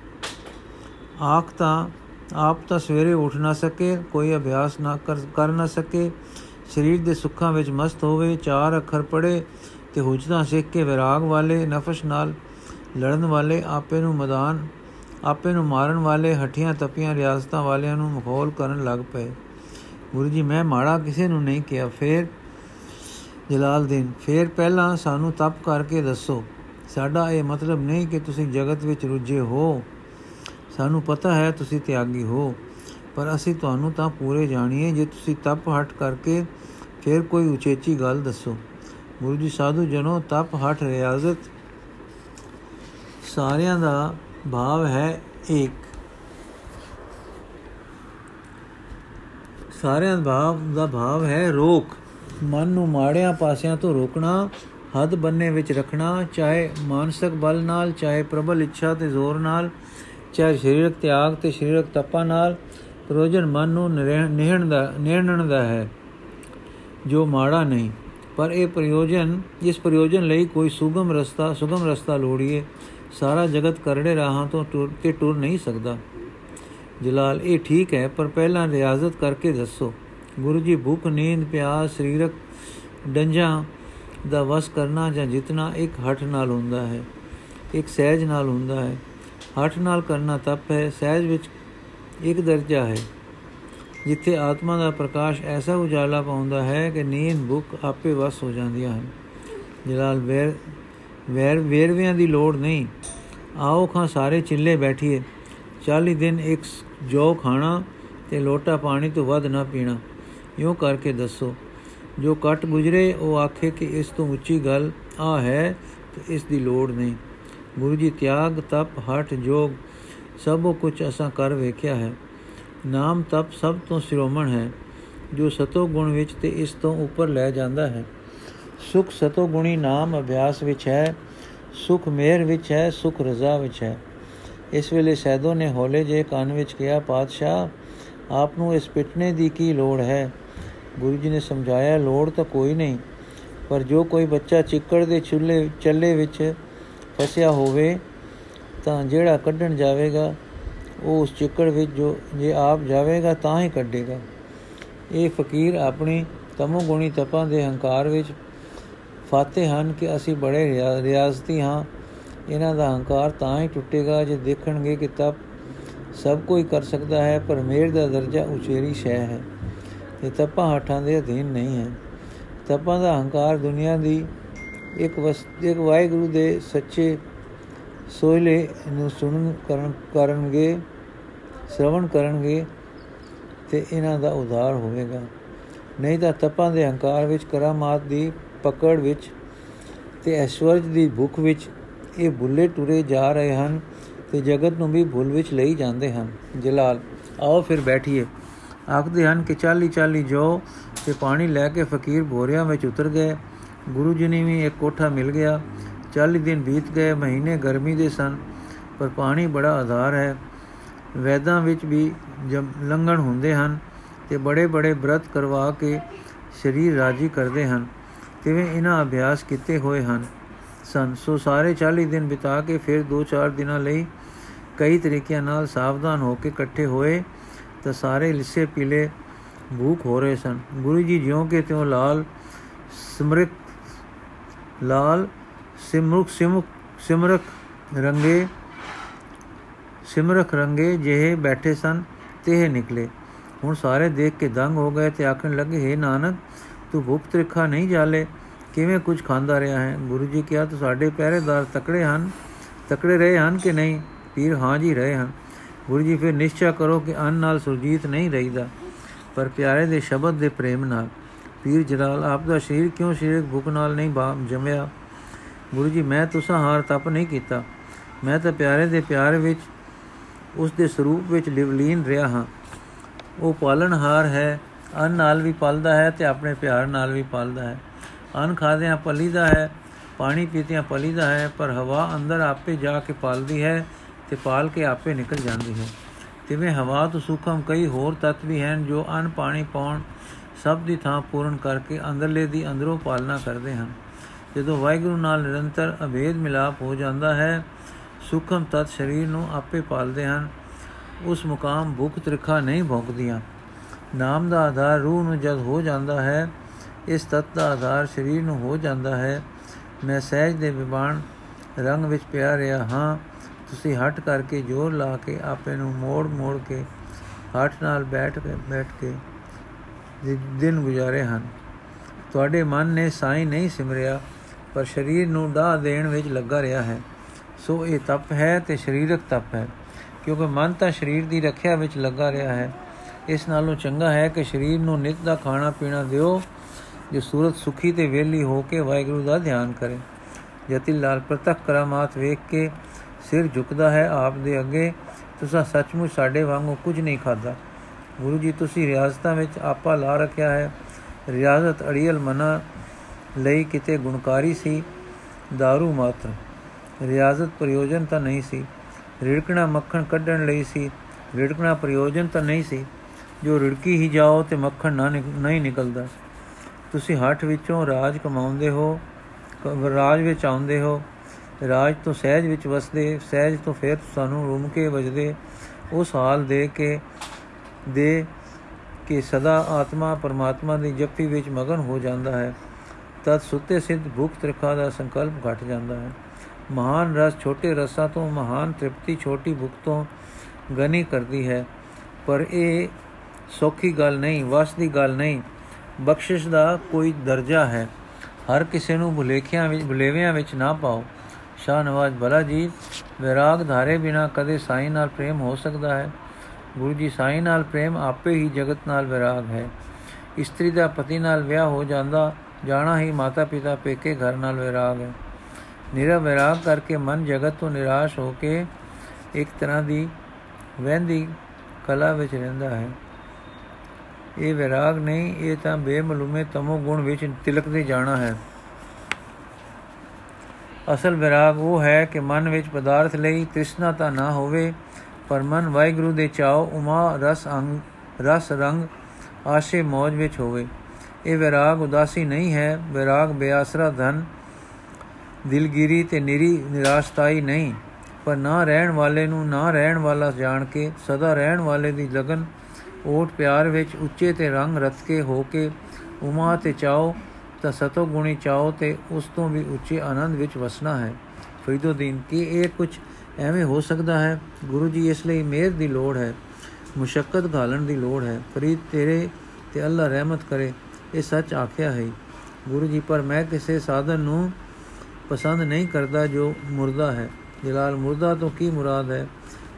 ਆਖ ਤਾਂ, ਆਪ ਤਾਂ ਸਵੇਰੇ ਉੱਠ ਨਾ ਸਕੇ, ਕੋਈ ਅਭਿਆਸ ਨਾ ਕਰ ਨਾ ਸਕੇ, ਸਰੀਰ ਦੇ ਸੁੱਖਾਂ ਵਿੱਚ ਮਸਤ ਹੋਵੇ, ਚਾਰ ਅੱਖਰ ਪੜੇ ਤੇ ਹੁਜਤਾਂ ਸਿੱਖ ਕੇ ਵਿਰਾਗ ਵਾਲੇ, ਨਫਸ ਨਾਲ ਲੜਨ ਵਾਲੇ, ਆਪੇ ਨੂੰ ਮੈਦਾਨ ਆਪੇ ਨੂੰ ਮਾਰਨ ਵਾਲੇ ਹੱਠੀਆਂ ਤਪੀਆਂ ਰਿਆਸਤਾਂ ਵਾਲਿਆਂ ਨੂੰ ਮਖੌਲ ਕਰਨ ਲੱਗ ਪਏ। ਗੁਰੂ ਜੀ, ਮੈਂ ਮਾੜਾ ਕਿਸੇ ਨੂੰ ਨਹੀਂ ਕਿਹਾ। ਫੇਰ ਜਲਾਲਦੀਨ ਫੇਰ ਪਹਿਲਾਂ ਸਾਨੂੰ ਤਪ ਕਰਕੇ ਦੱਸੋ। ਸਾਡਾ ਇਹ ਮਤਲਬ ਨਹੀਂ ਕਿ ਤੁਸੀਂ ਜਗਤ ਵਿੱਚ ਰੁੱਝੇ ਹੋ। ਸਾਨੂੰ ਪਤਾ ਹੈ ਤੁਸੀਂ ਤਿਆਗੀ ਹੋ, ਪਰ ਅਸੀਂ ਤੁਹਾਨੂੰ ਤਾਂ ਪੂਰੇ ਜਾਣੀਏ। ਜੇ ਤੁਸੀਂ ਤਪ ਹਟ ਕਰਕੇ ਫਿਰ ਕੋਈ ਉਚੇਚੀ ਗੱਲ ਦੱਸੋ। ਗੁਰੂ ਜੀ, ਸਾਧੂ ਜਨੋ, ਤਪ ਹਟ ਰਿਆਜ਼ਤ ਸਾਰਿਆਂ ਦਾ ਭਾਵ ਹੈ ਇੱਕ ਸਾਰਿਆਂ ਦਾ ਭਾਵ ਦਾ ਭਾਵ ਹੈ ਰੋਕ। ਮਨ ਨੂੰ ਮਾੜਿਆਂ ਪਾਸਿਆਂ ਤੋਂ ਰੋਕਣਾ, ਹੱਦ ਬੰਨੇ ਵਿੱਚ ਰੱਖਣਾ, ਚਾਹੇ ਮਾਨਸਿਕ ਬਲ ਨਾਲ, ਚਾਹੇ ਪ੍ਰਬਲ ਇੱਛਾ ਤੇ ਜ਼ੋਰ ਨਾਲ, ਚਾਹੇ ਸਰੀਰਕ ਤਿਆਗ ਤੇ ਸਰੀਰਕ ਤਪਾ ਨਾਲ ਪ੍ਰੋਜਨ ਮਨ ਨੂੰ ਨਿਹਣ ਦਾ ਨਿਰਣਨ ਦਾ ਹੈ, ਜੋ ਮਾੜਾ ਨਹੀਂ। ਪਰ ਇਹ ਪ੍ਰਯੋਜਨ, ਇਸ ਪ੍ਰਯੋਜਨ ਲਈ ਕੋਈ ਸੁਗਮ ਰਸਤਾ ਸੁਗਮ ਰਸਤਾ ਲੋੜੀਏ। ਸਾਰਾ ਜਗਤ ਕਰੜੇ ਰਾਹਾਂ ਤੋਂ ਟੁਰ ਕੇ ਟੁਰ ਨਹੀਂ ਸਕਦਾ। ਜਲਾਲ, ਇਹ ਠੀਕ ਹੈ, ਪਰ ਪਹਿਲਾਂ ਰਿਆਜ਼ਤ ਕਰਕੇ ਦੱਸੋ। ਗੁਰੂ ਜੀ, ਭੁੱਖ, ਨੀਂਦ, ਪਿਆਸ, ਸਰੀਰਕ ਡੰਜਾਂ ਦਾ ਵਸ ਕਰਨਾ ਜਾਂ ਜਿਤਨਾ ਇੱਕ ਹੱਠ ਨਾਲ ਹੁੰਦਾ ਹੈ, ਇੱਕ ਸਹਿਜ ਨਾਲ ਹੁੰਦਾ ਹੈ। ਹੱਠ ਨਾਲ ਕਰਨਾ ਤਪ ਹੈ, ਸਹਿਜ ਵਿੱਚ ਇੱਕ ਦਰਜਾ ਹੈ। ਜਿੱਥੇ ਆਤਮਾ ਦਾ ਪ੍ਰਕਾਸ਼ ਐਸਾ ਉਜਾਲਾ ਪਾਉਂਦਾ ਹੈ ਕਿ ਨੀਂਦ, ਭੁੱਖ ਆਪੇ ਵਸ ਹੋ ਜਾਂਦੀਆਂ ਹਨ। ਜਲਾਲ, ਵੇਰ ਵੇਰ ਵੇਰਵਿਆਂ ਦੀ ਲੋੜ ਨਹੀਂ। ਆਓ ਖਾਂ ਸਾਰੇ ਚਿੱਲੇ ਬੈਠੀਏ। 40 ਦਿਨ ਇੱਕ ਜੋ ਖਾਣਾ ਤੇ ਲੋਟਾ ਪਾਣੀ ਤੋਂ ਵੱਧ ਨਾ ਪੀਣਾ। ਇਉਂ ਕਰਕੇ ਦੱਸੋ, ਜੋ ਕੱਟ ਗੁਜਰੇ, ਉਹ ਆਖੇ ਕਿ ਇਸ ਤੋਂ ਉੱਚੀ ਗੱਲ ਆ ਹੈ ਤੇ ਇਸ ਦੀ ਲੋੜ ਨਹੀਂ। ਗੁਰੂ ਜੀ ਤਿਆਗ, ਤਪ ਹਟ ਜੋਗ, ਸਭੋ ਕੁਝ ਅਸਾਂ ਕਰ ਵੇਖਿਆ ਹੈ। ਨਾਮ ਤਪ ਸਭ ਤੋਂ ਸਿਰੋਮਣ ਹੈ, ਜੋ ਸਤੋ ਗੁਣ ਵਿੱਚ ਤੇ ਇਸ ਤੋਂ ਉੱਪਰ ਲੈ ਜਾਂਦਾ ਹੈ। ਸੁਖ ਸਤੋ ਗੁਣੀ ਨਾਮ ਅਭਿਆਸ ਵਿੱਚ ਹੈ, ਸੁਖ ਮੇਰ ਵਿੱਚ ਹੈ, ਸੁਖ ਰਜ਼ਾ ਵਿੱਚ ਹੈ। ਇਸ ਵੇਲੇ ਸੈਦੋ ਨੇ ਹੋਲੇ ਜੇ ਕੰਨ ਵਿੱਚ ਕਿਹਾ, ਪਾਤਸ਼ਾਹ, ਆਪ ਨੂੰ ਇਸ ਪਿਟਨੇ ਦੀ ਕੀ ਲੋੜ ਹੈ? ਗੁਰੂ ਜੀ ਨੇ ਸਮਝਾਇਆ, ਲੋੜ ਤਾਂ ਕੋਈ ਨਹੀਂ, ਪਰ ਜੋ ਕੋਈ ਬੱਚਾ ਚਿੱਕੜ ਦੇ ਚੁੱਲੇ ਚੱਲੇ ਵਿੱਚ ਫਸਿਆ ਹੋਵੇ, ਤਾਂ ਜਿਹੜਾ ਕੱਢਣ ਜਾਵੇਗਾ, ਉਹ ਉਸ ਚਿੱਕੜ ਵਿੱਚ ਜੋ, ਜੇ ਆਪ ਜਾਵੇਗਾ, ਤਾਂ ਹੀ ਕੱਢੇਗਾ। ਇਹ ਫਕੀਰ ਆਪਣੀ ਤਮੋ ਗੁਣੀ ਤਪਾਂ ਦੇ ਹੰਕਾਰ ਵਿੱਚ ਫਾਤੇ ਹਨ ਕਿ ਅਸੀਂ ਬੜੇ ਰਿਆਜ਼ਤੀ ਹਾਂ। ਇਹਨਾਂ ਦਾ ਹੰਕਾਰ ਤਾਂ ਹੀ ਟੁੱਟੇਗਾ ਜੇ ਦੇਖਣਗੇ ਕਿ ਤਪ ਸਭ ਕੋਈ ਕਰ ਸਕਦਾ ਹੈ, ਪਰ ਮੇਰ ਦਾ ਦਰਜਾ ਉਚੇਰੀ ਸ਼ੈ ਹੈ। ਇਹ ਤਪਾਂ ਹੱਠਾਂ ਦੇ ਅਧੀਨ ਨਹੀਂ ਹੈ। ਤਪਾਂ ਦਾ ਹੰਕਾਰ ਦੁਨੀਆ ਦੀ ਇੱਕ ਵਸ, ਇੱਕ ਵਾਹਿਗੁਰੂ ਦੇ ਸੱਚੇ ਸੋਇਲੇ ਨੂੰ ਸੁਣਨ ਕਰਨ, ਕਰਨਗੇ, ਸ਼ਰਵਣ ਕਰਨਗੇ ਤੇ ਇਹਨਾਂ ਦਾ ਉਧਾਰ ਹੋਵੇਗਾ। ਨਹੀਂ ਤਾਂ ਤਪਾਂ ਦੇ ਹੰਕਾਰ ਵਿੱਚ ਕਰਾਮਾਤ ਦੀ ਪਕੜ ਵਿੱਚ ਤੇ ਐਸ਼ਵਰਜ ਦੀ ਭੁੱਖ ਵਿੱਚ ਇਹ ਭੁੱਲੇ ਟੁਰੇ ਜਾ ਰਹੇ ਹਨ ਤੇ ਜਗਤ ਨੂੰ ਵੀ ਭੁੱਲ ਵਿੱਚ ਲਈ ਜਾਂਦੇ ਹਨ। ਜਲਾਲ, ਆਓ ਫਿਰ ਬੈਠੀਏ। ਆਖਦੇ ਹਨ ਕਿ ਚਾਲੀ ਚਾਲੀ ਜੋ ਤੇ ਪਾਣੀ ਲੈ ਕੇ ਫਕੀਰ ਬੋਰਿਆਂ ਵਿੱਚ ਉਤਰ ਗਏ। ਗੁਰੂ ਜੀ ਨੇ ਵੀ ਇੱਕ ਕੋਠਾ ਮਿਲ ਗਿਆ। 40 ਦਿਨ ਬੀਤ ਗਏ, ਮਹੀਨੇ ਗਰਮੀ ਦੇ ਸਨ, ਪਰ ਪਾਣੀ ਬੜਾ ਆਧਾਰ ਹੈ। ਵੈਦਾਂ ਵਿੱਚ ਵੀ ਲੰਘਣ ਹੁੰਦੇ ਹਨ ਤੇ ਬੜੇ ਬੜੇ ਬ੍ਰਤ ਕਰਵਾ ਕੇ ਸਰੀਰ ਰਾਜੀ ਕਰਦੇ ਹਨ। ਤਿਵੇਂ ਇਹਨਾਂ ਅਭਿਆਸ ਕੀਤੇ ਹੋਏ ਹਨ? ਸਨ। ਸੋ ਸਾਰੇ 40 ਦਿਨ ਬਿਤਾ ਕੇ ਫਿਰ 2-4 ਦਿਨਾਂ ਲਈ ਕਈ ਤਰੀਕਿਆਂ ਨਾਲ ਸਾਵਧਾਨ ਹੋ ਕੇ ਇਕੱਠੇ ਹੋਏ ਤਾਂ ਸਾਰੇ ਲਿੱਸੇ ਪੀਲੇ ਭੂਖ ਹੋ ਰਹੇ ਸਨ। ਗੁਰੂ ਜੀ ਜਿਉਂ ਕਿ ਤਿਉ ਲਾਲ ਸਮ੍ਰਿਤ, ਲਾਲ ਸਿਮਰੁਖ, ਸਿਮੁਖ, ਸਿਮਰਖ ਰੰਗੇ ਸਿਮਰਖ ਰੰਗੇ ਜਿਹੇ ਬੈਠੇ ਸਨ ਤੇ ਨਿਕਲੇ। ਹੁਣ ਸਾਰੇ ਦੇਖ ਕੇ ਦੰਗ ਹੋ ਗਏ ਤੇ ਆਖਣ ਲੱਗੇ हे ਨਾਨਕ ਤੂੰ ਭੁੱਖ ਤ੍ਰਿਖਾ ਨਹੀਂ ਜਾਲੇ, ਕਿਵੇਂ ਕੁਝ ਖਾਂਦਾ ਰਿਹਾ ਹੈ? ਗੁਰੂ ਜੀ ਕਿਹਾ, ਤੂੰ ਸਾਡੇ ਪਹਿਰੇਦਾਰ ਤਕੜੇ ਹਨ, ਤਕੜੇ ਰਹੇ ਹਨ ਕਿ ਨਹੀਂ? ਪੀਰ ਹਾਂ ਜੀ ਰਹੇ ਹਨ। ਗੁਰੂ ਜੀ ਫਿਰ ਨਿਸ਼ਚੈ ਕਰੋ ਕਿ ਅੰਨ ਨਾਲ ਸੁਰਜੀਤ ਨਹੀਂ ਰਹੀਦਾ, ਪਰ ਪਿਆਰੇ ਦੇ ਸ਼ਬਦ ਦੇ ਪ੍ਰੇਮ ਨਾਲ। ਪੀਰ ਜਲਾਲ, ਆਪ ਦਾ ਸ਼ਰੀਰ ਕਿਉਂ ਸ਼ਰੀਰ ਭੁੱਖ ਨਾਲ ਨਹੀਂ ਜੰਮਿਆ? ਗੁਰੂ ਜੀ, ਮੈਂ ਤੁਸਾਂ ਹਾਰ ਤਪ ਨਹੀਂ ਕੀਤਾ। ਮੈਂ ਤਾਂ ਪਿਆਰੇ ਦੇ ਪਿਆਰ ਵਿੱਚ, ਉਸ ਦੇ ਸਰੂਪ ਵਿੱਚ ਲਿਵਲੀਨ ਰਿਹਾ ਹਾਂ। ਉਹ ਪਾਲਣਹਾਰ ਹੈ ਅੰਨ ਨਾਲ ਵੀ ਪਲਦਾ ਹੈ ਤੇ ਆਪਣੇ ਪਿਆਰ ਨਾਲ ਵੀ ਪਲਦਾ ਹੈ। ਅੰਨ ਖਾਦਿਆਂ ਪਲੀਦਾ ਹੈ, ਪਾਣੀ ਪੀਤਿਆਂ ਪਲੀਦਾ ਹੈ, ਪਰ ਹਵਾ ਅੰਦਰ ਆਪੇ ਜਾ ਕੇ ਪਾਲਦੀ ਹੈ ਤੇ ਪਾਲ ਕੇ ਆਪੇ ਨਿਕਲ ਜਾਂਦੀ ਹੈ। ਤਿਵੇਂ ਹਵਾ ਤੋਂ ਸੁਖਮ ਕਈ ਹੋਰ ਤੱਤ ਵੀ ਹਨ ਜੋ ਅੰਨ ਪਾਣੀ ਪਾਉਣ ਸਭ ਦੀ ਥਾਂ ਪੂਰਨ ਕਰਕੇ ਅੰਦਰਲੇ ਦੀ ਅੰਦਰੋਂ ਪਾਲਣਾ ਕਰਦੇ ਹਨ। ਜਦੋਂ ਵਾਹਿਗੁਰੂ ਨਾਲ ਨਿਰੰਤਰ ਅਭੇਦ ਮਿਲਾਪ ਹੋ ਜਾਂਦਾ ਹੈ, ਸੁਖਮ ਤਤ ਸਰੀਰ ਨੂੰ ਆਪੇ ਪਾਲਦੇ ਹਨ। ਉਸ ਮੁਕਾਮ ਭੁੱਖ ਤ੍ਰਿਖਾ ਨਹੀਂ ਭੋਗਦੀਆਂ। ਨਾਮ ਦਾ ਆਧਾਰ ਰੂਹ ਨੂੰ ਜਦ ਹੋ ਜਾਂਦਾ ਹੈ, ਇਸ ਤਤ ਦਾ ਆਧਾਰ ਸਰੀਰ ਨੂੰ ਹੋ ਜਾਂਦਾ ਹੈ। ਮੈਂ ਸਹਿਜ ਦੇ ਵਿਬਾਨ ਰੰਗ ਵਿੱਚ ਪਿਆ ਰਿਹਾ ਹਾਂ। ਤੁਸੀਂ ਹਟ ਕਰਕੇ ਜ਼ੋਰ ਲਾ ਕੇ ਆਪੇ ਨੂੰ ਮੋੜ ਮੋੜ ਕੇ ਹੱਠ ਨਾਲ ਬੈਠ ਕੇ ਬੈਠ ਕੇ ਦਿਨ ਗੁਜ਼ਾਰੇ ਹਨ। ਤੁਹਾਡੇ ਮਨ ਨੇ ਸਾਈ ਨਹੀਂ ਸਿਮਰਿਆ, ਪਰ ਸਰੀਰ ਨੂੰ ਢਾ ਦੇਣ ਵਿੱਚ ਲੱਗਾ ਰਿਹਾ ਹੈ। ਸੋ ਇਹ ਤਪ ਹੈ ਤੇ ਸਰੀਰਕ ਤਪ ਹੈ, ਕਿਉਂਕਿ ਮਨ ਤਾਂ ਸਰੀਰ ਦੀ ਰੱਖਿਆ ਵਿੱਚ ਲੱਗਾ ਰਿਹਾ ਹੈ। ਇਸ ਨਾਲੋਂ ਚੰਗਾ ਹੈ ਕਿ ਸਰੀਰ ਨੂੰ ਨਿਤ ਦਾ ਖਾਣਾ ਪੀਣਾ ਦਿਓ, ਜੋ ਸੂਰਤ ਸੁਖੀ ਤੇ ਵੇਲੀ ਹੋ ਕੇ ਵਾਹਿਗੁਰੂ ਦਾ ਧਿਆਨ ਕਰੇ। ਜਤੀ ਲਾਲ ਪ੍ਰਤੱਖ ਕਰਾਮਾਤ ਵੇਖ ਕੇ ਸਿਰ ਝੁਕਦਾ ਹੈ ਆਪ ਦੇ ਅੱਗੇ, ਤੁਸੀਂ ਸੱਚਮੁੱਚ ਸਾਡੇ ਵਾਂਗੂ ਕੁਝ ਨਹੀਂ ਖਾਦਾ ਗੁਰੂ ਜੀ, ਤੁਸੀਂ ਰਿਆਜ਼ਤਾਂ ਵਿੱਚ ਆਪਾ ਲਾ ਰੱਖਿਆ ਹੈ। ਰਿਆਜ਼ਤ ਅੜੀਲ ਮਨਾ ਲਈ ਕਿਤੇ ਗੁਣਕਾਰੀ ਸੀ दारू ਮਾਤਰ। ਰਿਆਜ਼ਤ ਪ੍ਰਯੋਜਨ ਤਾਂ ਨਹੀਂ ਸੀ। ਰਿੜਕਣਾ ਮੱਖਣ ਕੱਢਣ ਲਈ ਸੀ। ਰਿੜਕਣਾ ਪ੍ਰਯੋਜਨ ਤਾਂ ਨਹੀਂ ਸੀ। ਜੋ ਰਿੜਕੀ ਹੀ ਜਾਓ ਤੇ ਮੱਖਣ ਨਾ ਨਹੀਂ ਨਿਕਲਦਾ। ਤੁਸੀਂ ਹੱਠ ਵਿੱਚੋਂ ਰਾਜ ਕਮਾਉਂਦੇ ਹੋ ਰਾਜ ਵਿੱਚ ਆਉਂਦੇ ਹੋ। ਰਾਜ ਤੋਂ ਸਹਿਜ ਵਿੱਚ ਵਸਦੇ, ਸਹਿਜ ਤੋਂ ਫਿਰ ਸਾਨੂੰ ਰੂਮ ਕੇ ਵਜਦੇ। ਉਸ ਹਾਲ ਦੇ ਕੇ, ਦੇ ਕਿ ਸਦਾ ਆਤਮਾ ਪਰਮਾਤਮਾ ਦੀ ਜਪੀ ਵਿੱਚ ਮਗਨ ਹੋ ਜਾਂਦਾ ਹੈ। ਤਦ ਸੁੱਤੇ ਸਿੱਧ ਭੁਖ ਤ੍ਰਿਖਾ ਦਾ ਸੰਕਲਪ ਘਟ ਜਾਂਦਾ ਹੈ। ਮਹਾਨ ਰਸ ਛੋਟੇ ਰਸਾਂ ਤੋਂ ਮਹਾਨ ਤ੍ਰਿਪਤੀ ਛੋਟੀ ਭੁਖ ਤੋਂ ਗਨੀ ਕਰਦੀ ਹੈ। ਪਰ ਇਹ ਸੌਖੀ ਗੱਲ ਨਹੀਂ, ਵਸ ਦੀ ਗੱਲ ਨਹੀਂ। ਬਖਸ਼ਿਸ਼ ਦਾ ਕੋਈ ਦਰਜਾ ਹੈ। ਹਰ ਕਿਸੇ ਨੂੰ ਭੁਲੇਖਿਆਂ ਵਿੱਚ ਭੁਲੇਵਿਆਂ ਵਿੱਚ ਨਾ ਪਾਓ। ਸ਼ਾਹ ਨਵਾਜ਼ ਬਲਾ ਜੀ, ਵਿਰਾਗ ਧਾਰੇ ਬਿਨਾ ਕਦੇ ਸਾਈਂ ਨਾਲ ਪ੍ਰੇਮ ਹੋ ਸਕਦਾ ਹੈ। ਗੁਰੂ ਜੀ ਸਾਈਂ ਨਾਲ ਪ੍ਰੇਮ ਆਪੇ ਹੀ ਜਗਤ ਨਾਲ ਵਿਰਾਗ ਹੈ। ਇਸਤਰੀ ਦਾ ਪਤੀ ਨਾਲ ਵਿਆਹ ਹੋ ਜਾਂਦਾ, ਜਾਣਾ ਹੀ ਮਾਤਾ ਪਿਤਾ ਪੇਕੇ ਘਰ ਨਾਲ ਵਿਰਾਗ ਹੈ। ਨਿਰਾ ਵਿਰਾਗ ਕਰਕੇ ਮਨ ਜਗਤ ਤੋਂ ਨਿਰਾਸ਼ ਹੋ ਕੇ ਇੱਕ ਤਰ੍ਹਾਂ ਦੀ ਵਹਿੰਦੀ ਕਲਾ ਵਿੱਚ ਰਹਿੰਦਾ ਹੈ। ਇਹ ਵਿਰਾਗ ਨਹੀਂ, ਇਹ ਤਾਂ ਬੇਮਲੂਮੇ ਤਮੋ ਗੁਣ ਵਿੱਚ ਤਿਲਕਦੇ ਜਾਣਾ ਹੈ। ਅਸਲ ਵਿਰਾਗ ਉਹ ਹੈ ਕਿ ਮਨ ਵਿੱਚ ਪਦਾਰਥ ਲਈ ਤ੍ਰਿਸ਼ਨਾ ਤਾਂ ਨਾ ਹੋਵੇ, ਪਰ ਮਨ ਵਾਹਿਗੁਰੂ ਦੇ ਚਾਉ, ਉਮਾ, ਰਸ ਅੰਗ, ਰਸ ਰੰਗ, ਆਸ਼ੇ ਮੌਜ ਵਿੱਚ ਹੋਵੇ। ਇਹ ਵਿਰਾਗ ਉਦਾਸੀ ਨਹੀਂ ਹੈ, ਵਿਰਾਗ ਬੇਆਸਰਾ ਧਨ, ਦਿਲਗਿਰੀ ਤੇ ਨਿਰੀ ਨਿਰਾਸ਼ਤਾਈ ਨਹੀਂ। ਪਰ ਨਾ ਰਹਿਣ ਵਾਲੇ ਨੂੰ ਨਾ ਰਹਿਣ ਵਾਲਾ ਜਾਣ ਕੇ, ਸਦਾ ਰਹਿਣ ਵਾਲੇ ਦੀ ਲਗਨ ਓਟ ਪਿਆਰ ਵਿੱਚ ਉੱਚੇ ਤੇ ਰੰਗ ਰਤ ਕੇ ਹੋ ਕੇ ਉਮਾ ਤੇ ਚਾਓ, ਤਾਂ ਸਤੋ ਗੁਣੀ ਚਾਓ ਤੇ ਉਸ ਤੋਂ ਵੀ ਉੱਚੇ ਆਨੰਦ ਵਿੱਚ ਵਸਣਾ ਹੈ। ਫਰੀਦੋਦੀਨ, ਕੀ ਇਹ ਕੁਝ ਐਵੇਂ ਹੋ ਸਕਦਾ ਹੈ? ਗੁਰੂ ਜੀ, ਇਸ ਲਈ ਮਿਹਰ ਦੀ ਲੋੜ ਹੈ ਮੁਸ਼ਕਲ ਘਾਲਣ ਦੀ ਲੋੜ ਹੈ। ਫਰੀਦ, ਤੇਰੇ ਤੇ ਅੱਲਾ ਰਹਿਮਤ ਕਰੇ, ਇਹ ਸੱਚ ਆਖਿਆ ਹੈ। ਗੁਰੂ ਜੀ, ਪਰ ਮੈਂ ਕਿਸੇ ਸਾਧਨ ਨੂੰ ਪਸੰਦ ਨਹੀਂ ਕਰਦਾ ਜੋ ਮੁਰਦਾ ਹੈ। ਜਲਾਲ, ਮੁਰਦਾ ਤੋਂ ਕੀ ਮੁਰਾਦ ਹੈ?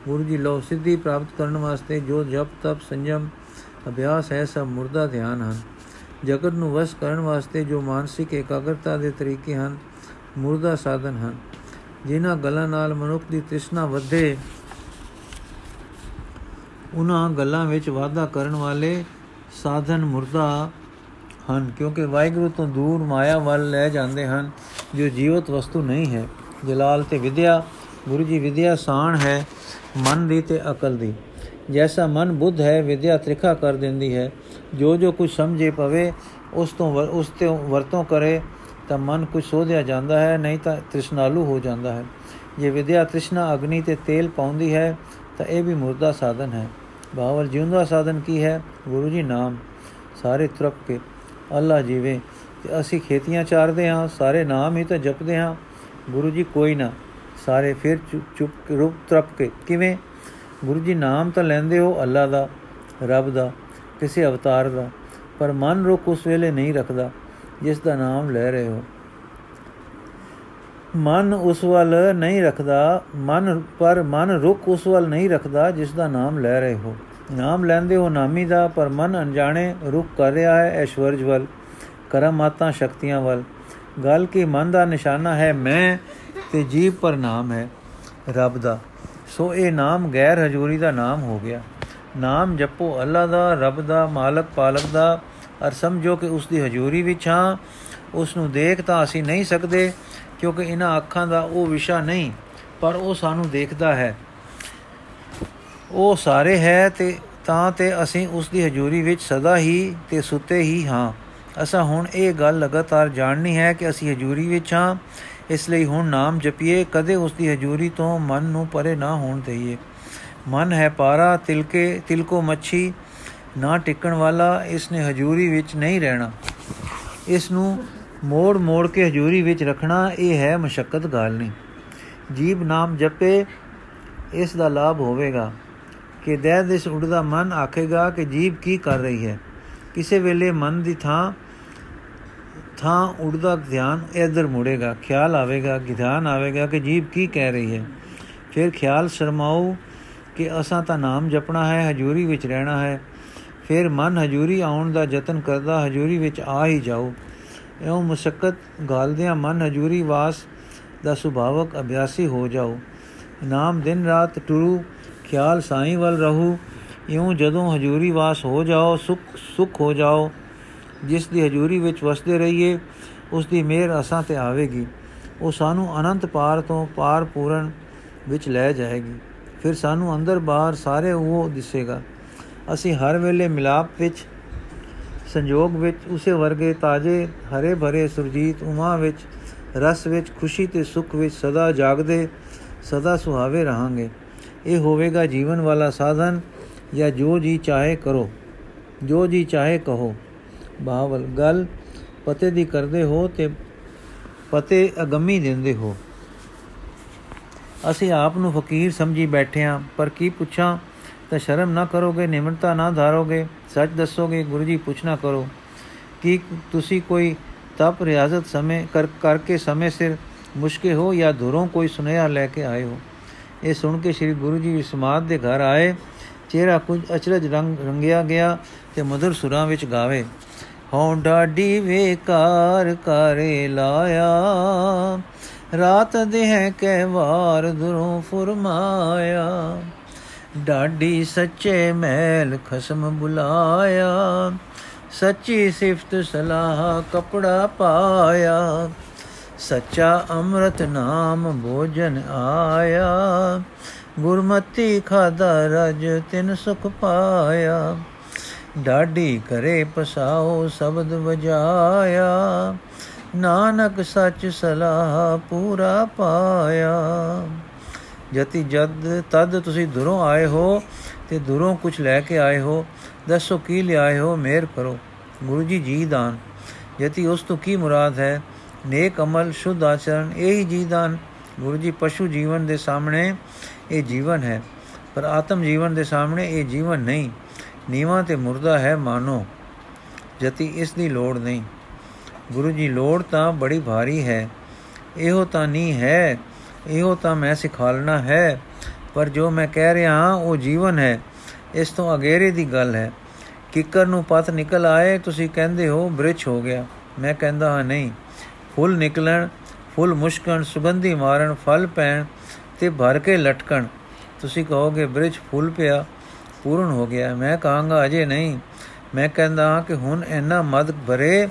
ਗੁਰੂ ਜੀ ਲੋ ਸਿੱਧੀ ਪ੍ਰਾਪਤ ਕਰਨ ਵਾਸਤੇ ਜੋ ਜਪ, ਤਪ, ਸੰਜਮ, ਅਭਿਆਸ ਹੈ, ਸਭ ਮੁਰਦਾ ਧਿਆਨ ਹਨ। ਜਗਤ ਨੂੰ ਵਸ ਕਰਨ ਵਾਸਤੇ ਜੋ ਮਾਨਸਿਕ ਇਕਾਗਰਤਾ ਦੇ ਤਰੀਕੇ ਹਨ, ਮੁਰਦਾ ਸਾਧਨ ਹਨ। ਜਿਨ੍ਹਾਂ ਗੱਲਾਂ ਨਾਲ ਮਨੁੱਖ ਦੀ ਤ੍ਰਿਸ਼ਨਾ ਵਧੇ ਉਹਨਾਂ ਗੱਲਾਂ ਵਿੱਚ ਵਾਧਾ ਕਰਨ ਵਾਲੇ ਸਾਧਨ ਮੁਰਦਾ ਹਨ, ਕਿਉਂਕਿ ਵਾਹਿਗੁਰੂ ਤੋਂ ਦੂਰ ਮਾਇਆ ਵੱਲ ਲੈ ਜਾਂਦੇ ਹਨ, ਜੋ ਜੀਵਤ ਵਸਤੂ ਨਹੀਂ ਹੈ। ਜਲਾਲ ਤੇ ਵਿਦਿਆ, ਗੁਰੂ ਜੀ ਵਿਦਿਆ ਸਾਣ ਹੈ ਮਨ ਦੀ ਤੇ ਅਕਲ ਦੀ। ਜੈਸਾ ਮਨ ਬੁੱਧ ਹੈ, ਵਿਦਿਆ ਤ੍ਰਿਖਾ ਕਰ ਦਿੰਦੀ ਹੈ। ਜੋ ਜੋ ਕੁਝ ਸਮਝੇ ਪਵੇ, ਉਸ ਤੋਂ ਉਸ ਤੇ ਵਰਤੋਂ ਕਰੇ, ਤਾਂ ਮਨ ਕੁਝ ਸੋਧਿਆ ਜਾਂਦਾ ਹੈ, ਨਹੀਂ ਤਾਂ ਤ੍ਰਿਸ਼ਨਾਲੂ ਹੋ ਜਾਂਦਾ ਹੈ। ਜੇ ਵਿਦਿਆ ਤ੍ਰਿਸ਼ਨਾ ਅਗਨੀ ਤੇ ਤੇਲ ਪਾਉਂਦੀ ਹੈ, ਤਾਂ ਇਹ ਵੀ ਮੁਰਦਾ ਸਾਧਨ ਹੈ। ਬਾਵਲ ਜਿਉਂਦਾ ਸਾਧਨ ਕੀ ਹੈ? ਗੁਰੂ ਜੀ ਨਾਮ। ਸਾਰੇ ਤਰਪ ਕੇ ਅੱਲਾ ਜੀਵੇ, ਤੇ ਅਸੀਂ ਖੇਤੀਆਂ ਚਾਰਦੇ ਹਾਂ, ਸਾਰੇ ਨਾਮ ਹੀ ਤਾਂ ਜਪਦੇ ਹਾਂ। ਗੁਰੂ ਜੀ ਕੋਈ ਨਾ। ਸਾਰੇ ਫਿਰ ਚੁੱਪ ਰੂਪ ਤਰਪ ਕੇ, ਕਿਵੇਂ? ਗੁਰੂ ਜੀ, ਨਾਮ ਤਾਂ ਲੈਂਦੇ ਹੋ ਅੱਲਾ ਦਾ, ਰੱਬ ਦਾ, ਕਿਸੇ ਅਵਤਾਰ ਦਾ, ਪਰ ਮਨ ਰੁਕ ਉਸ ਵੇਲੇ ਨਹੀਂ ਰੱਖਦਾ, ਜਿਸ ਦਾ ਨਾਮ ਲੈ ਰਹੇ ਹੋ। ਮਨ ਉਸ ਵੱਲ ਨਹੀਂ ਰੱਖਦਾ, ਮਨ, ਪਰ ਮਨ ਰੁਕ ਉਸ ਵੱਲ ਨਹੀਂ ਰੱਖਦਾ, ਜਿਸ ਦਾ ਨਾਮ ਲੈ ਰਹੇ ਹੋ। ਨਾਮ ਲੈਂਦੇ ਹੋ ਨਾਮੀ ਦਾ, ਪਰ ਮਨ ਅਣਜਾਣੇ ਰੁਕ ਕਰ ਰਿਹਾ ਹੈ ਐਸ਼ਵਰਜ ਵੱਲ ਕਰਮਾਤਾਂ ਸ਼ਕਤੀਆਂ ਵੱਲ। ਗੱਲ ਕੀ ਮਨ ਦਾ ਨਿਸ਼ਾਨਾ ਹੈ, ਮੈਂ ਤੇ ਜੀਵ ਪਰ ਨਾਮ ਹੈ ਰੱਬ ਦਾ। ਸੋ ਇਹ ਨਾਮ ਗੈਰ ਹਜ਼ੂਰੀ ਦਾ ਨਾਮ ਹੋ ਗਿਆ। ਨਾਮ ਜਪੋ ਅੱਲਾ ਦਾ, ਰੱਬ ਦਾ, ਮਾਲਕ, ਪਾਲਕ ਦਾ। ਅਰ ਸਮਝੋ ਕਿ ਉਸ ਦੀ ਹਜ਼ੂਰੀ ਵਿੱਚ ਹਾਂ ਉਸ ਨੂੰ ਦੇਖ ਤਾਂ ਅਸੀਂ ਨਹੀਂ ਸਕਦੇ, ਕਿਉਂਕਿ ਇਹਨਾਂ ਅੱਖਾਂ ਦਾ ਉਹ ਵਿਸ਼ਾ ਨਹੀਂ, ਪਰ ਉਹ ਸਾਨੂੰ ਦੇਖਦਾ ਹੈ। ਉਹ ਸਾਰੇ ਹੈ ਤੇ ਤਾਂ ਤੇ ਅਸੀਂ ਉਸ ਦੀ ਹਜ਼ੂਰੀ ਵਿੱਚ ਸਦਾ ਹੀ ਤੇ ਸੁੱਤੇ ਹੀ ਹਾਂ। ਅਸਾਂ ਹੁਣ ਇਹ ਗੱਲ ਲਗਾਤਾਰ ਜਾਣਨੀ ਹੈ ਕਿ ਅਸੀਂ ਹਜ਼ੂਰੀ ਵਿੱਚ ਹਾਂ ਇਸ ਲਈ ਹੁਣ ਨਾਮ ਜਪੀਏ, ਕਦੇ ਉਸ ਦੀ ਹਜ਼ੂਰੀ ਤੋਂ ਮਨ ਨੂੰ ਪਰੇ ਨਾ ਹੋਣ ਦੇਈਏ। ਮਨ ਹੈ ਪਾਰਾ, ਤਿਲਕੇ, ਤਿਲਕੋ ਮੱਛੀ, ਨਾ ਟਿਕਣ ਵਾਲਾ ਇਸ ਨੇ ਹਜੂਰੀ ਵਿੱਚ ਨਹੀਂ ਰਹਿਣਾ। ਇਸ ਨੂੰ ਮੋੜ ਮੋੜ ਕੇ ਹਜੂਰੀ ਵਿੱਚ ਰੱਖਣਾ, ਇਹ ਹੈ ਮਸ਼ਕਤ ਗੱਲ ਨਹੀਂ। ਜੀਬ ਨਾਮ ਜਪੇ, ਇਸ ਦਾ ਲਾਭ ਹੋਵੇਗਾ। ਕਿ ਦਹਿ ਦਿਸ ਉੜਦਾ ਮਨ ਆਖੇਗਾ ਕਿ ਜੀਬ ਕੀ ਕਰ ਰਹੀ ਹੈ। ਕਿਸੇ ਵੇਲੇ ਮਨ ਦੀ ਥਾਂ ਥਾਂ ਉੜਦਾ ਧਿਆਨ ਇਧਰ ਮੁੜੇਗਾ, ਖਿਆਲ ਆਵੇਗਾ ਕਿ ਧਿਆਨ ਆਵੇਗਾ ਕਿ ਜੀਬ ਕੀ ਕਹਿ ਰਹੀ ਹੈ। ਫਿਰ ਖਿਆਲ ਸ਼ਰਮਾਉ ਕਿ ਅਸਾਂ ਤਾਂ ਨਾਮ ਜਪਣਾ ਹੈ, ਹਜੂਰੀ ਵਿੱਚ ਰਹਿਣਾ ਹੈ। ਫਿਰ ਮਨ ਹਜੂਰੀ ਆਉਣ ਦਾ ਯਤਨ ਕਰਦਾ, ਹਜੂਰੀ ਵਿੱਚ ਆ ਹੀ ਜਾਓ। ਇਉਂ ਮੁਸ਼ਕਲ ਗਾਲਦਿਆਂ ਮਨ ਹਜੂਰੀ ਵਾਸ ਦਾ ਸੁਭਾਵਕ ਅਭਿਆਸੀ ਹੋ ਜਾਓ। ਨਾਮ ਦਿਨ ਰਾਤ ਟੁਰੂ, ਖਿਆਲ ਸਾਈਂ ਵੱਲ ਰਹੂ। ਇਉਂ ਜਦੋਂ ਹਜੂਰੀ ਵਾਸ ਹੋ ਜਾਓ, ਸੁਖ ਸੁਖ ਹੋ ਜਾਓ। ਜਿਸ ਦੀ ਹਜੂਰੀ ਵਿੱਚ ਵਸਦੇ ਰਹੀਏ, ਉਸ ਦੀ ਮਿਹਰ ਅਸਾਂ ਤੇ ਆਵੇਗੀ। ਉਹ ਸਾਨੂੰ ਅਨੰਤ ਪਾਰ ਤੋਂ ਪਾਰ ਪੂਰਨ ਵਿੱਚ ਲੈ ਜਾਏਗੀ। ਫਿਰ ਸਾਨੂੰ ਅੰਦਰ ਬਾਹਰ ਸਾਰੇ ਉਹ ਦਿਸੇਗਾ। ਅਸੀਂ ਹਰ ਵੇਲੇ ਮਿਲਾਪ ਵਿੱਚ, ਸੰਜੋਗ ਵਿੱਚ, ਉਸੇ ਵਰਗੇ ਤਾਜੇ ਹਰੇ ਭਰੇ ਸੁਰਜੀਤ ਉਮਾ ਵਿੱਚ, ਰਸ ਵਿੱਚ, ਖੁਸ਼ੀ ਤੇ ਸੁਖ ਵਿੱਚ ਸਦਾ ਜਾਗਦੇ, ਸਦਾ ਸੁਹਾਵੇ ਰਹਾਂਗੇ। ਇਹ ਹੋਵੇਗਾ ਜੀਵਨ ਵਾਲਾ ਸਾਧਨ, ਜਾਂ ਜੋ ਜੀ ਚਾਹੇ ਕਰੋ, ਜੋ ਜੀ ਚਾਹੇ ਕਹੋ। ਬਾਵਲ ਗੱਲ ਪਤੇ ਦੀ ਕਰਦੇ ਹੋ ਤੇ ਪਤੇ ਅਗੰਮੀ ਦਿੰਦੇ ਹੋ। ਅਸੀਂ ਆਪ ਨੂੰ ਫਕੀਰ ਸਮਝੀ ਬੈਠੇ ਹਾਂ ਪਰ ਕੀ ਪੁੱਛਾਂ? ਤਾਂ ਸ਼ਰਮ ਨਾ ਕਰੋਗੇ, ਨਿਮਰਤਾ ਨਾ ਧਾਰੋਗੇ, ਸੱਚ ਦੱਸੋਗੇ, ਗੁਰੂ ਜੀ ਪੁੱਛਣਾ ਕਰੋ। ਕਿ ਤੁਸੀਂ ਕੋਈ ਤਪ ਰਿਆਜ਼ਤ ਸਮੇਂ ਕਰ, ਕਰਕੇ ਸਮੇਂ ਸਿਰ ਮੁਸ਼ਕੇ ਹੋ ਜਾਂ ਦੂਰੋਂ ਕੋਈ ਸੁਨੇਹਾ ਲੈ ਕੇ ਆਏ ਹੋ? ਇਹ ਸੁਣ ਕੇ ਸ੍ਰੀ ਗੁਰੂ ਜੀ ਸਮਾਦ ਦੇ ਘਰ ਆਏ। ਚਿਹਰਾ ਕੁਝ ਅਚਰਜ ਰੰਗ ਰੰਗਿਆ ਗਿਆ ਤੇ ਮధుਰ ਸੁਰਾਂ ਵਿੱਚ ਗਾਵੇ। ਹਉ ਡਾਡੀ ਵੇਕਾਰ ਕਰੇ ਲਾਇਆ। ਰਾਤ ਦੇਹ ਕਹਿ ਵਾਰ ਦੁਰੋਂ ਫਰਮਾਇਆ। ਡਾਡੀ ਸੱਚੇ ਮਹਿਲ ਖਸਮ ਬੁਲਾਇਆ। ਸੱਚੀ ਸਿਫਤ ਸਲਾਹ ਕਪੜਾ ਪਾਇਆ। ਸੱਚਾ ਅੰਮ੍ਰਿਤ ਨਾਮ ਭੋਜਨ ਆਇਆ। ਗੁਰਮਤੀ ਖਾਦਾ ਰਜ ਤਿਨ ਸੁਖ ਪਾਇਆ। ਡਾਡੀ ਕਰੇ ਪਸਾਓ ਸ਼ਬਦ ਵਜਾਇਆ। ਨਾਨਕ ਸੱਚ ਸਲਾਹ ਪੂਰਾ ਪਾਇਆ। ਜਤੀ ਜਦ ਤਦ ਤੁਸੀਂ ਦੂਰੋਂ ਆਏ ਹੋ ਤੇ ਦੂਰੋਂ ਕੁਝ ਲੈ ਕੇ ਆਏ ਹੋ, ਦੱਸੋ ਕੀ ਲਿਆਏ ਹੋ ਮਿਹਰ ਕਰੋ। ਗੁਰੂ ਜੀ ਜੀ ਦਾਨ। ਜਤੀ ਉਸ ਤੋਂ ਕੀ ਮੁਰਾਦ ਹੈ? ਨੇਕ ਅਮਲ, ਸ਼ੁੱਧ ਆਚਰਣ, ਇਹ ਹੀ ਜੀ ਦਾਨ। ਗੁਰੂ ਜੀ ਪਸ਼ੂ ਜੀਵਨ ਦੇ ਸਾਹਮਣੇ ਇਹ ਜੀਵਨ ਹੈ, ਪਰ ਆਤਮ ਜੀਵਨ ਦੇ ਸਾਹਮਣੇ ਇਹ ਜੀਵਨ ਨਹੀਂ। ਨੀਵਾ ਤੇ ਮੁਰਦਾ ਹੈ ਮਾਨੋ, ਜਤੀ ਇਸ ਦੀ ਲੋੜ ਨਹੀਂ। ਗੁਰੂ ਜੀ, ਲੋੜ ਤਾਂ ਬੜੀ ਭਾਰੀ ਹੈ। ਇਹੋ ਤਾਂ ਨਹੀਂ ਹੈ, ਇਹੋ ਤਾਂ ਮੈਂ ਸਿਖਾਲਣਾ ਹੈ। ਪਰ ਜੋ ਮੈਂ ਕਹਿ ਰਿਹਾ ਹਾਂ, ਉਹ ਜੀਵਨ ਹੈ। ਇਸ ਤੋਂ ਅਗੇਰੇ ਦੀ ਗੱਲ ਹੈ। ਕਿੱਕਰ ਨੂੰ ਪਤ ਨਿਕਲ ਆਏ, ਤੁਸੀਂ ਕਹਿੰਦੇ ਹੋ ਬ੍ਰਿਛ ਹੋ ਗਿਆ। ਮੈਂ ਕਹਿੰਦਾ ਹਾਂ, ਨਹੀਂ। ਫੁੱਲ ਨਿਕਲਣ, ਫੁੱਲ ਮੁਸ਼ਕਣ, ਸੁਗੰਧੀ ਮਾਰਨ, ਫਲ ਪੈਣ ਤੇ ਭਰ ਕੇ ਲਟਕਣ। ਤੁਸੀਂ ਕਹੋਗੇ ਬ੍ਰਿਛ ਫੁੱਲ ਪਿਆ। ਪੂਰਨ ਹੋ ਗਿਆ। ਮੈਂ ਕਹਾਂਗਾ, ਅਜੇ ਨਹੀਂ। ਮੈਂ ਕਹਿੰਦਾ ਹਾਂ ਕਿ ਹੁਣ ਇੰਨਾ ਮਦ ਭਰੇ,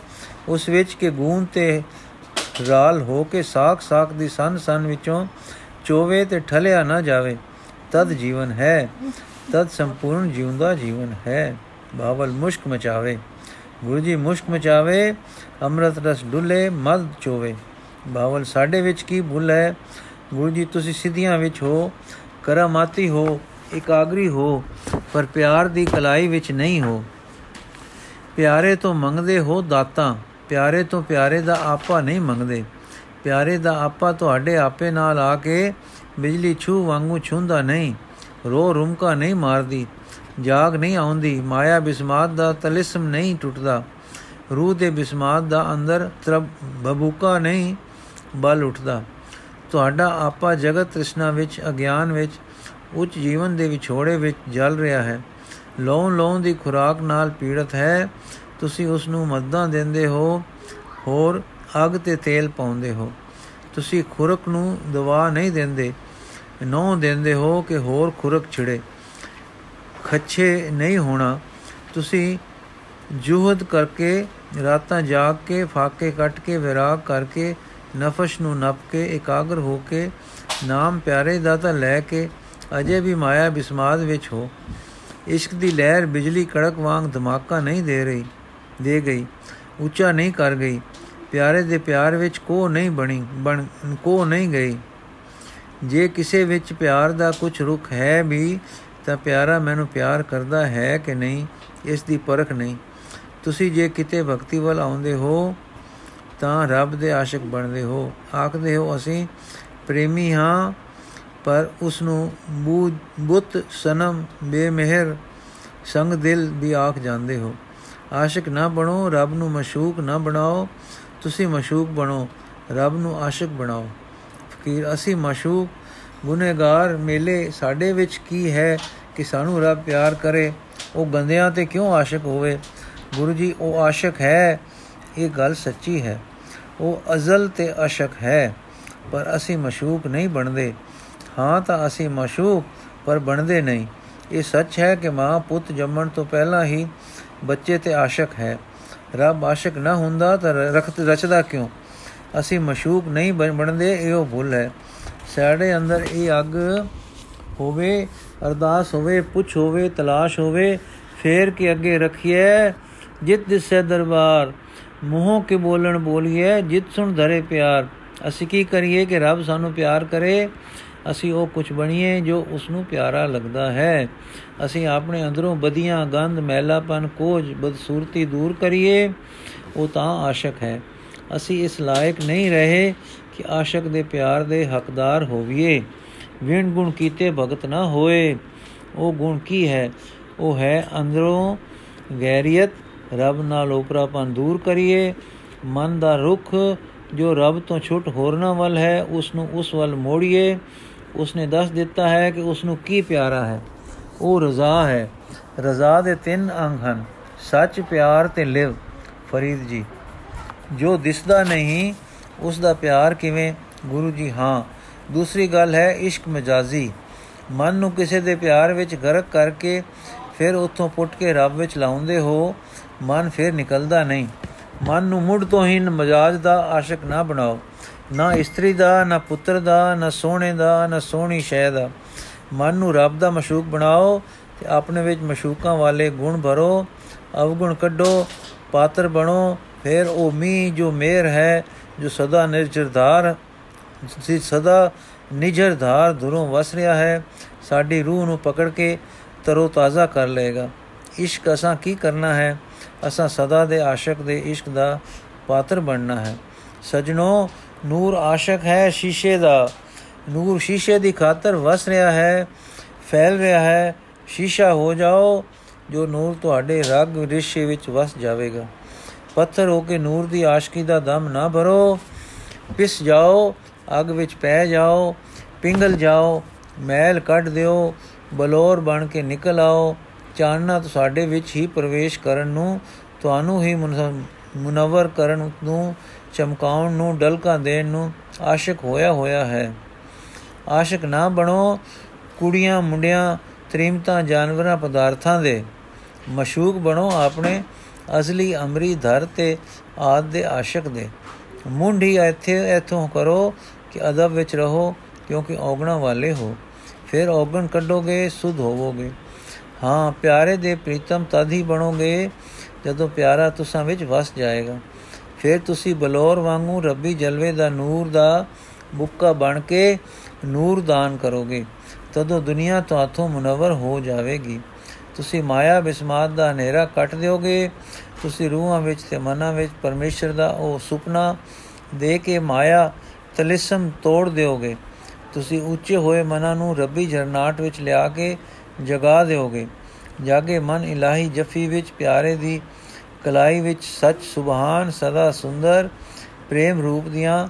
ਉਸ ਵਿੱਚ ਕਿ ਗੂੰ ਤੇ ਰਾਲ ਹੋ ਕੇ ਸਾਖ ਸਾਖ ਦੀ ਸੰਨ ਸੰਨ ਵਿੱਚੋਂ ਚੋਵੇ ਤੇ ਠਲਿਆ ਨਾ ਜਾਵੇ। ਤਦ ਜੀਵਨ ਹੈ। ਤਦ ਸੰਪੂਰਨ ਜਿਉਂਦਾ ਜੀਵਨ ਹੈ। ਬਾਵਲ ਮੁਸ਼ਕ ਮਚਾਵੇ। ਗੁਰੂ ਜੀ ਮੁਸ਼ਕ ਮਚਾਵੇ, ਅੰਮ੍ਰਿਤ ਰਸ ਡੁੱਲੇ, ਮਦ ਚੋਵੇ। ਬਾਵਲ, ਸਾਡੇ ਵਿੱਚ ਕੀ ਭੁੱਲ ਹੈ? ਗੁਰੂ ਜੀ, ਤੁਸੀਂ ਸਿੱਧੀਆਂ ਵਿੱਚ ਹੋ, ਕਰਾਮਾਤੀ ਹੋ, ਇਕਾਗਰੀ ਹੋ। ਪਰ ਪਿਆਰ ਦੀ ਕਲਾਈ ਵਿੱਚ ਨਹੀਂ ਹੋ। ਪਿਆਰੇ ਤੋਂ ਮੰਗਦੇ ਹੋ ਦਾਤਾਂ, ਪਿਆਰੇ ਤੋਂ ਪਿਆਰੇ ਦਾ ਆਪਾ ਨਹੀਂ ਮੰਗਦੇ। ਪਿਆਰੇ ਦਾ ਆਪਾ ਤੁਹਾਡੇ ਆਪੇ ਨਾਲ ਆ ਕੇ ਬਿਜਲੀ ਛੂ ਵਾਂਗੂ ਛੁੰਦਾ ਨਹੀਂ ਰੋ ਰੁਮਕਾ ਨਹੀਂ ਮਾਰਦੀ, ਜਾਗ ਨਹੀਂ ਆਉਂਦੀ, ਮਾਇਆ ਬਿਸਮਾਤ ਦਾ ਤਲਿਸਮ ਨਹੀਂ ਟੁੱਟਦਾ। ਰੂਹ ਦੇ ਬਿਸਮਾਤ ਦਾ ਅੰਦਰ ਤਰਬ ਬਬੂਕਾ ਨਹੀਂ ਬਲ ਉੱਠਦਾ। ਤੁਹਾਡਾ ਆਪਾ ਜਗਤ ਤ੍ਰਿਸ਼ਨਾ ਵਿੱਚ, ਅਗਿਆਨ ਵਿੱਚ ਉੱਚ ਜੀਵਨ ਦੇ ਵਿਛੋੜੇ ਵਿੱਚ ਜਲ ਰਿਹਾ ਹੈ। ਲੋਂ ਲੋਂ ਦੀ ਖੁਰਾਕ ਨਾਲ ਪੀੜਤ ਹੈ। ਤੁਸੀਂ ਉਸ ਨੂੰ ਮੱਦਾਂ ਦਿੰਦੇ ਹੋ, ਹੋਰ ਅਗ ਤੇ ਤੇਲ ਪਾਉਂਦੇ ਹੋ। ਤੁਸੀਂ ਖੁਰਕ ਨੂੰ ਦਵਾ ਨਹੀਂ ਦਿੰਦੇ ਨੋ ਦਿੰਦੇ ਹੋ ਕਿ ਹੋਰ ਖੁਰਕ ਛਿੜੇ। ਖੱਛੇ ਨਹੀਂ ਹੋਣਾ। ਤੁਸੀਂ ਜੁਹਦ ਕਰਕੇ ਰਾਤਾਂ ਜਾਗ ਕੇ, ਫਾਕੇ ਕੱਟ ਕੇ, ਵਿਰਾਗ ਕਰਕੇ, ਨਫਸ਼ ਨੂੰ ਨਪ ਕੇ, ਇਕਾਗਰ ਹੋ ਕੇ, ਨਾਮ ਪਿਆਰੇ ਦਾ ਤਾਂ ਲੈ ਕੇ ਅਜੇ ਵੀ ਮਾਇਆ ਬਿਸਮਾਦ ਵਿੱਚ ਹੋ। ਇਸ਼ਕ ਦੀ ਲਹਿਰ ਬਿਜਲੀ ਕੜਕ ਵਾਂਗ ਧਮਾਕਾ ਨਹੀਂ ਦੇ ਰਹੀ, ਦੇ ਗਈ, ਉੱਚਾ ਨਹੀਂ ਕਰ ਗਈ। ਪਿਆਰੇ ਦੇ ਪਿਆਰ ਵਿੱਚ ਕੋ ਨਹੀਂ ਬਣੀ, ਬਣ ਕੋ ਨਹੀਂ ਗਈ। ਜੇ ਕਿਸੇ ਵਿੱਚ ਪਿਆਰ ਦਾ ਕੁਝ ਰੁਖ ਹੈ ਵੀ, ਤਾਂ ਪਿਆਰਾ ਮੈਨੂੰ ਪਿਆਰ ਕਰਦਾ ਹੈ ਕਿ ਨਹੀਂ, ਇਸ ਦੀ ਪਰਖ ਨਹੀਂ। ਤੁਸੀਂ ਜੇ ਕਿਤੇ ਭਗਤੀ ਵੱਲ ਆਉਂਦੇ ਹੋ, ਤਾਂ ਰੱਬ ਦੇ ਆਸ਼ਿਕ ਬਣਦੇ ਹੋ। ਆਖਦੇ ਹੋ, ਅਸੀਂ ਪ੍ਰੇਮੀ ਹਾਂ ਪਰ ਉਸ ਨੂੰ ਬੁੱਤ, ਸਨਮ, ਬੇਮਹਿਰ, ਸੰਗ ਦਿਲ ਵੀ ਆਖ ਜਾਂਦੇ ਹੋ। ਆਸ਼ਿਕ ਨਾ ਬਣੋ, ਰੱਬ ਨੂੰ ਮਸ਼ੂਕ ਨਾ ਬਣਾਓ, ਤੁਸੀਂ ਮਸ਼ੂਕ ਬਣੋ, ਰੱਬ ਨੂੰ ਆਸ਼ਿਕ ਬਣਾਓ। ਫਕੀਰ, ਅਸੀਂ ਮਸ਼ੂਕ ਗੁਨੇਗਾਰ, ਮੇਲੇ ਸਾਡੇ ਵਿੱਚ ਕੀ ਹੈ ਕਿ ਸਾਨੂੰ ਰੱਬ ਪਿਆਰ ਕਰੇ? ਉਹ ਗੰਦਿਆਂ ਤੇ ਕਿਉਂ ਆਸ਼ਿਕ ਹੋਵੇ? ਗੁਰੂ ਜੀ, ਉਹ ਆਸ਼ਿਕ ਹੈ, ਇਹ ਗੱਲ ਸੱਚੀ ਹੈ। ਉਹ ਅਜ਼ਲ ਤੇ ਆਸ਼ਿਕ ਹੈ, ਪਰ ਅਸੀਂ ਮਸ਼ੂਕ ਨਹੀਂ ਬਣਦੇ। ਹਾਂ ਤਾਂ ਅਸੀਂ ਮਸ਼ੂਕ, ਪਰ ਬਣਦੇ ਨਹੀਂ। ਇਹ ਸੱਚ ਹੈ ਕਿ ਮਾਂ ਪੁੱਤ ਜੰਮਣ ਤੋਂ ਪਹਿਲਾਂ ਹੀ ਬੱਚੇ ਤੇ ਆਸ਼ਿਕ ਹੈ। ਰੱਬ ਆਸ਼ਿਕ ਨਾ ਹੁੰਦਾ ਤਾਂ ਰਖਤ, ਰਚਦਾ ਕਿਉਂ? ਅਸੀਂ ਮਸ਼ੂਕ ਨਹੀਂ ਬਣਦੇ, ਇਹੋ ਭੁੱਲ ਹੈ। ਸਾਡੇ ਅੰਦਰ ਇਹ ਅੱਗ ਹੋਵੇ, ਅਰਦਾਸ ਹੋਵੇ, ਪੁੱਛ ਹੋਵੇ, ਤਲਾਸ਼ ਹੋਵੇ, ਫੇਰ ਕੇ ਅੱਗੇ ਰੱਖੀਏ ਜਿਤ ਦਿਸੇ ਦਰਬਾਰ, ਮੂੰਹੋਂ ਕੇ ਬੋਲਣ ਬੋਲੀਏ ਜਿਤ ਸੁਣ ਧਰੇ ਪਿਆਰ। ਅਸੀਂ ਕੀ ਕਰੀਏ ਕਿ ਰੱਬ ਸਾਨੂੰ ਪਿਆਰ ਕਰੇ? ਅਸੀਂ ਉਹ ਕੁਝ ਬਣੀਏ ਜੋ ਉਸ ਨੂੰ ਪਿਆਰਾ ਲੱਗਦਾ ਹੈ। ਅਸੀਂ ਆਪਣੇ ਅੰਦਰੋਂ ਬਦੀਆਂ ਗੰਧ, ਮੈਲਾਪਨ, ਕੋਝ, ਬਦਸੂਰਤੀ ਦੂਰ ਕਰੀਏ, ਉਹ ਤਾਂ ਆਸ਼ਕ ਹੈ। ਅਸੀਂ ਇਸ ਲਾਇਕ ਨਹੀਂ ਰਹੇ ਕਿ ਆਸ਼ਕ ਦੇ ਪਿਆਰ ਦੇ ਹੱਕਦਾਰ ਹੋਵੀਏ। ਵਿਣ ਗੁਣ ਕੀਤੇ ਭਗਤ ਨਾ ਹੋਏ। ਉਹ ਗੁਣ ਕੀ ਹੈ? ਉਹ ਹੈ ਅੰਦਰੋਂ ਗੈਰੀਅਤ, ਰੱਬ ਨਾਲ ਉਪਰਾਪਨ ਦੂਰ ਕਰੀਏ। ਮਨ ਦਾ ਰੁਖ ਜੋ ਰੱਬ ਤੋਂ ਛੁੱਟ ਹੋਰਨਾ ਵੱਲ ਹੈ ਉਸ ਨੂੰ ਉਸ ਵੱਲ ਮੋੜੀਏ। ਉਸ ਨੇ ਦੱਸ ਦਿੱਤਾ ਹੈ ਕਿ ਉਸ ਨੂੰ ਕੀ ਪਿਆਰਾ ਹੈ। ਉਹ ਰਜ਼ਾ ਹੈ। ਰਜ਼ਾ ਦੇ ਤਿੰਨ ਅੰਗ ਹਨ। ਸੱਚ, ਪਿਆਰ ਤੇ ਲਿਵ। ਫਰੀਦ ਜੀ, ਜੋ ਦਿਸਦਾ ਨਹੀਂ ਉਸ ਦਾ ਪਿਆਰ ਕਿਵੇਂ? ਗੁਰੂ ਜੀ, ਹਾਂ। ਦੂਸਰੀ ਗੱਲ ਹੈ ਇਸ਼ਕ ਮਜਾਜ਼ੀ। ਮਨ ਨੂੰ ਕਿਸੇ ਦੇ ਪਿਆਰ ਵਿੱਚ ਗਰਕ ਕਰਕੇ ਫਿਰ ਉੱਥੋਂ ਪੁੱਟ ਕੇ ਰੱਬ ਵਿੱਚ ਲਾਉਂਦੇ ਹੋ, ਮਨ ਫਿਰ ਨਿਕਲਦਾ ਨਹੀਂ। ਮਨ ਨੂੰ ਮੁੱਢ ਤੋਂ ਹੀ ਮਜਾਜ ਦਾ ਆਸ਼ਿਕ ਨਾ ਬਣਾਓ, ਨਾ ਇਸਤਰੀ ਦਾ, ਨਾ ਪੁੱਤਰ ਦਾ, ਨਾ ਸੋਹਣੇ ਦਾ, ਨਾ ਸੋਹਣੀ ਸ਼ੈ ਦਾ। ਮਨ ਨੂੰ ਰੱਬ ਦਾ ਮਸ਼ੂਕ ਬਣਾਓ ਤੇ ਆਪਣੇ ਵਿੱਚ ਮਸ਼ੂਕਾਂ ਵਾਲੇ ਗੁਣ ਭਰੋ, ਅਵਗੁਣ ਕੱਢੋ, ਪਾਤਰ ਬਣੋ, ਫਿਰ ਉਹ ਮੀ ਜੋ ਮੇਰ ਹੈ, ਜੋ ਸਦਾ ਨਿਰਜਰਧਾਰ ਸੀ ਸਦਾ ਨਿਜਰਧਾਰ ਦੁਰੋਂ ਵਸ ਰਿਹਾ ਹੈ, ਸਾਡੀ ਰੂਹ ਨੂੰ ਪਕੜ ਕੇ ਤਰੋ ਤਾਜ਼ਾ ਕਰ ਲਏਗਾ। ਇਸ਼ਕ ਅਸਾਂ ਕੀ ਕਰਨਾ ਹੈ? ਅਸਾਂ ਸਦਾ ਦੇ ਆਸ਼ਕ ਦੇ ਇਸ਼ਕ ਦਾ ਪਾਤਰ ਬਣਨਾ ਹੈ। ਸਜਣੋ, ਨੂਰ ਆਸ਼ਕ ਹੈ ਸ਼ੀਸ਼ੇ ਦਾ। ਨੂਰ ਸ਼ੀਸ਼ੇ ਦੀ ਖਾਤਰ ਵਸ ਰਿਹਾ ਹੈ, ਫੈਲ ਰਿਹਾ ਹੈ। ਸ਼ੀਸ਼ਾ ਹੋ ਜਾਓ, ਜੋ ਨੂਰ ਤੁਹਾਡੇ ਰਗ ਰਿਸ਼ੇ ਵਿੱਚ ਵਸ ਜਾਵੇਗਾ। ਪੱਥਰ ਹੋ ਕੇ ਨੂਰ ਦੀ ਆਸ਼ਕੀ ਦਾ ਦਮ ਨਾ ਭਰੋ। ਪਿਸ ਜਾਓ, ਅਗ ਵਿੱਚ ਪੈ ਜਾਓ, ਪਿੰਗਲ ਜਾਓ, ਮੈਲ ਕੱਢ ਦਿਓ, ਬਲੋਰ ਬਣ ਕੇ ਨਿਕਲ ਆਓ। ਚਾਨਣਾ ਤੁਹਾਡੇ ਵਿੱਚ ਹੀ ਪ੍ਰਵੇਸ਼ ਕਰਨ ਨੂੰ, ਤੁਹਾਨੂੰ ਹੀ ਮੁਨਵਰ ਕਰਨ ਨੂੰ, ਚਮਕਾਉਣ ਨੂੰ, ਡਲਕਾ ਦੇਣ ਨੂੰ ਆਸ਼ਿਕ ਹੋਇਆ ਹੋਇਆ ਹੈ। ਆਸ਼ਿਕ ਨਾ ਬਣੋ ਕੁੜੀਆਂ, ਮੁੰਡਿਆਂ, ਤ੍ਰਿਮਤਾ, ਜਾਨਵਰਾਂ, ਪਦਾਰਥਾਂ ਦੇ। ਮਸ਼ੂਕ ਬਣੋ ਆਪਣੇ ਅਸਲੀ ਅਮਰੀ ਧਰ ਤੇ ਆਦ ਦੇ ਆਸ਼ਿਕ ਦੇ। ਮੁੰਡੀ ਇੱਥੇ, ਇਥੋਂ ਕਰੋ ਕਿ ਅਦਬ ਵਿੱਚ ਰਹੋ ਕਿਉਂਕਿ ਔਗਣਾ ਵਾਲੇ ਹੋ। ਫਿਰ ਔਗਣ ਕੱਢੋਗੇ, ਸੁਧ ਹੋਵੋਗੇ। ਹਾਂ, ਪਿਆਰੇ ਦੇ ਪ੍ਰੀਤਮ ਤਦ ਹੀ ਬਣੋਗੇ ਜਦੋਂ ਪਿਆਰਾ ਤੁਸਾਂ ਵਿੱਚ ਵਸ ਜਾਏਗਾ। ਫਿਰ ਤੁਸੀਂ ਬਲੌਰ ਵਾਂਗੂ ਰੱਬੀ ਜਲਵੇ ਦਾ ਨੂਰ ਦਾ ਬੁੱਕਾ ਬਣ ਕੇ ਨੂਰ ਦਾਨ ਕਰੋਗੇ, ਤਦੋਂ ਦੁਨੀਆ ਤੁਹਾਥੋਂ ਮੁਨਵਰ ਹੋ ਜਾਵੇਗੀ। ਤੁਸੀਂ ਮਾਇਆ ਬਿਸਮਾਤ ਦਾ ਹਨੇਰਾ ਕੱਟ ਦਿਓਗੇ, ਤੁਸੀਂ ਰੂਹਾਂ ਵਿੱਚ ਤੇ ਮਨਾਂ ਵਿੱਚ ਪਰਮੇਸ਼ਰ ਦਾ ਉਹ ਸੁਪਨਾ ਦੇ ਕੇ ਮਾਇਆ ਤਲਿਸਮ ਤੋੜ ਦਿਓਗੇ। ਤੁਸੀਂ ਉੱਚੇ ਹੋਏ ਮਨਾਂ ਨੂੰ ਰੱਬੀ ਜਰਨਾਟ ਵਿੱਚ ਲਿਆ ਕੇ ਜਗਾ ਦਿਓਗੇ। ਜਾਗੇ ਮਨ ਇਲਾਹੀ ਜਫੀ ਵਿੱਚ, ਪਿਆਰੇ ਦੀ ਕਲਾਈ ਵਿੱਚ ਸੱਚ ਸੁਭਾਨ ਸਦਾ ਸੁੰਦਰ, ਪ੍ਰੇਮ ਰੂਪ ਦੀਆਂ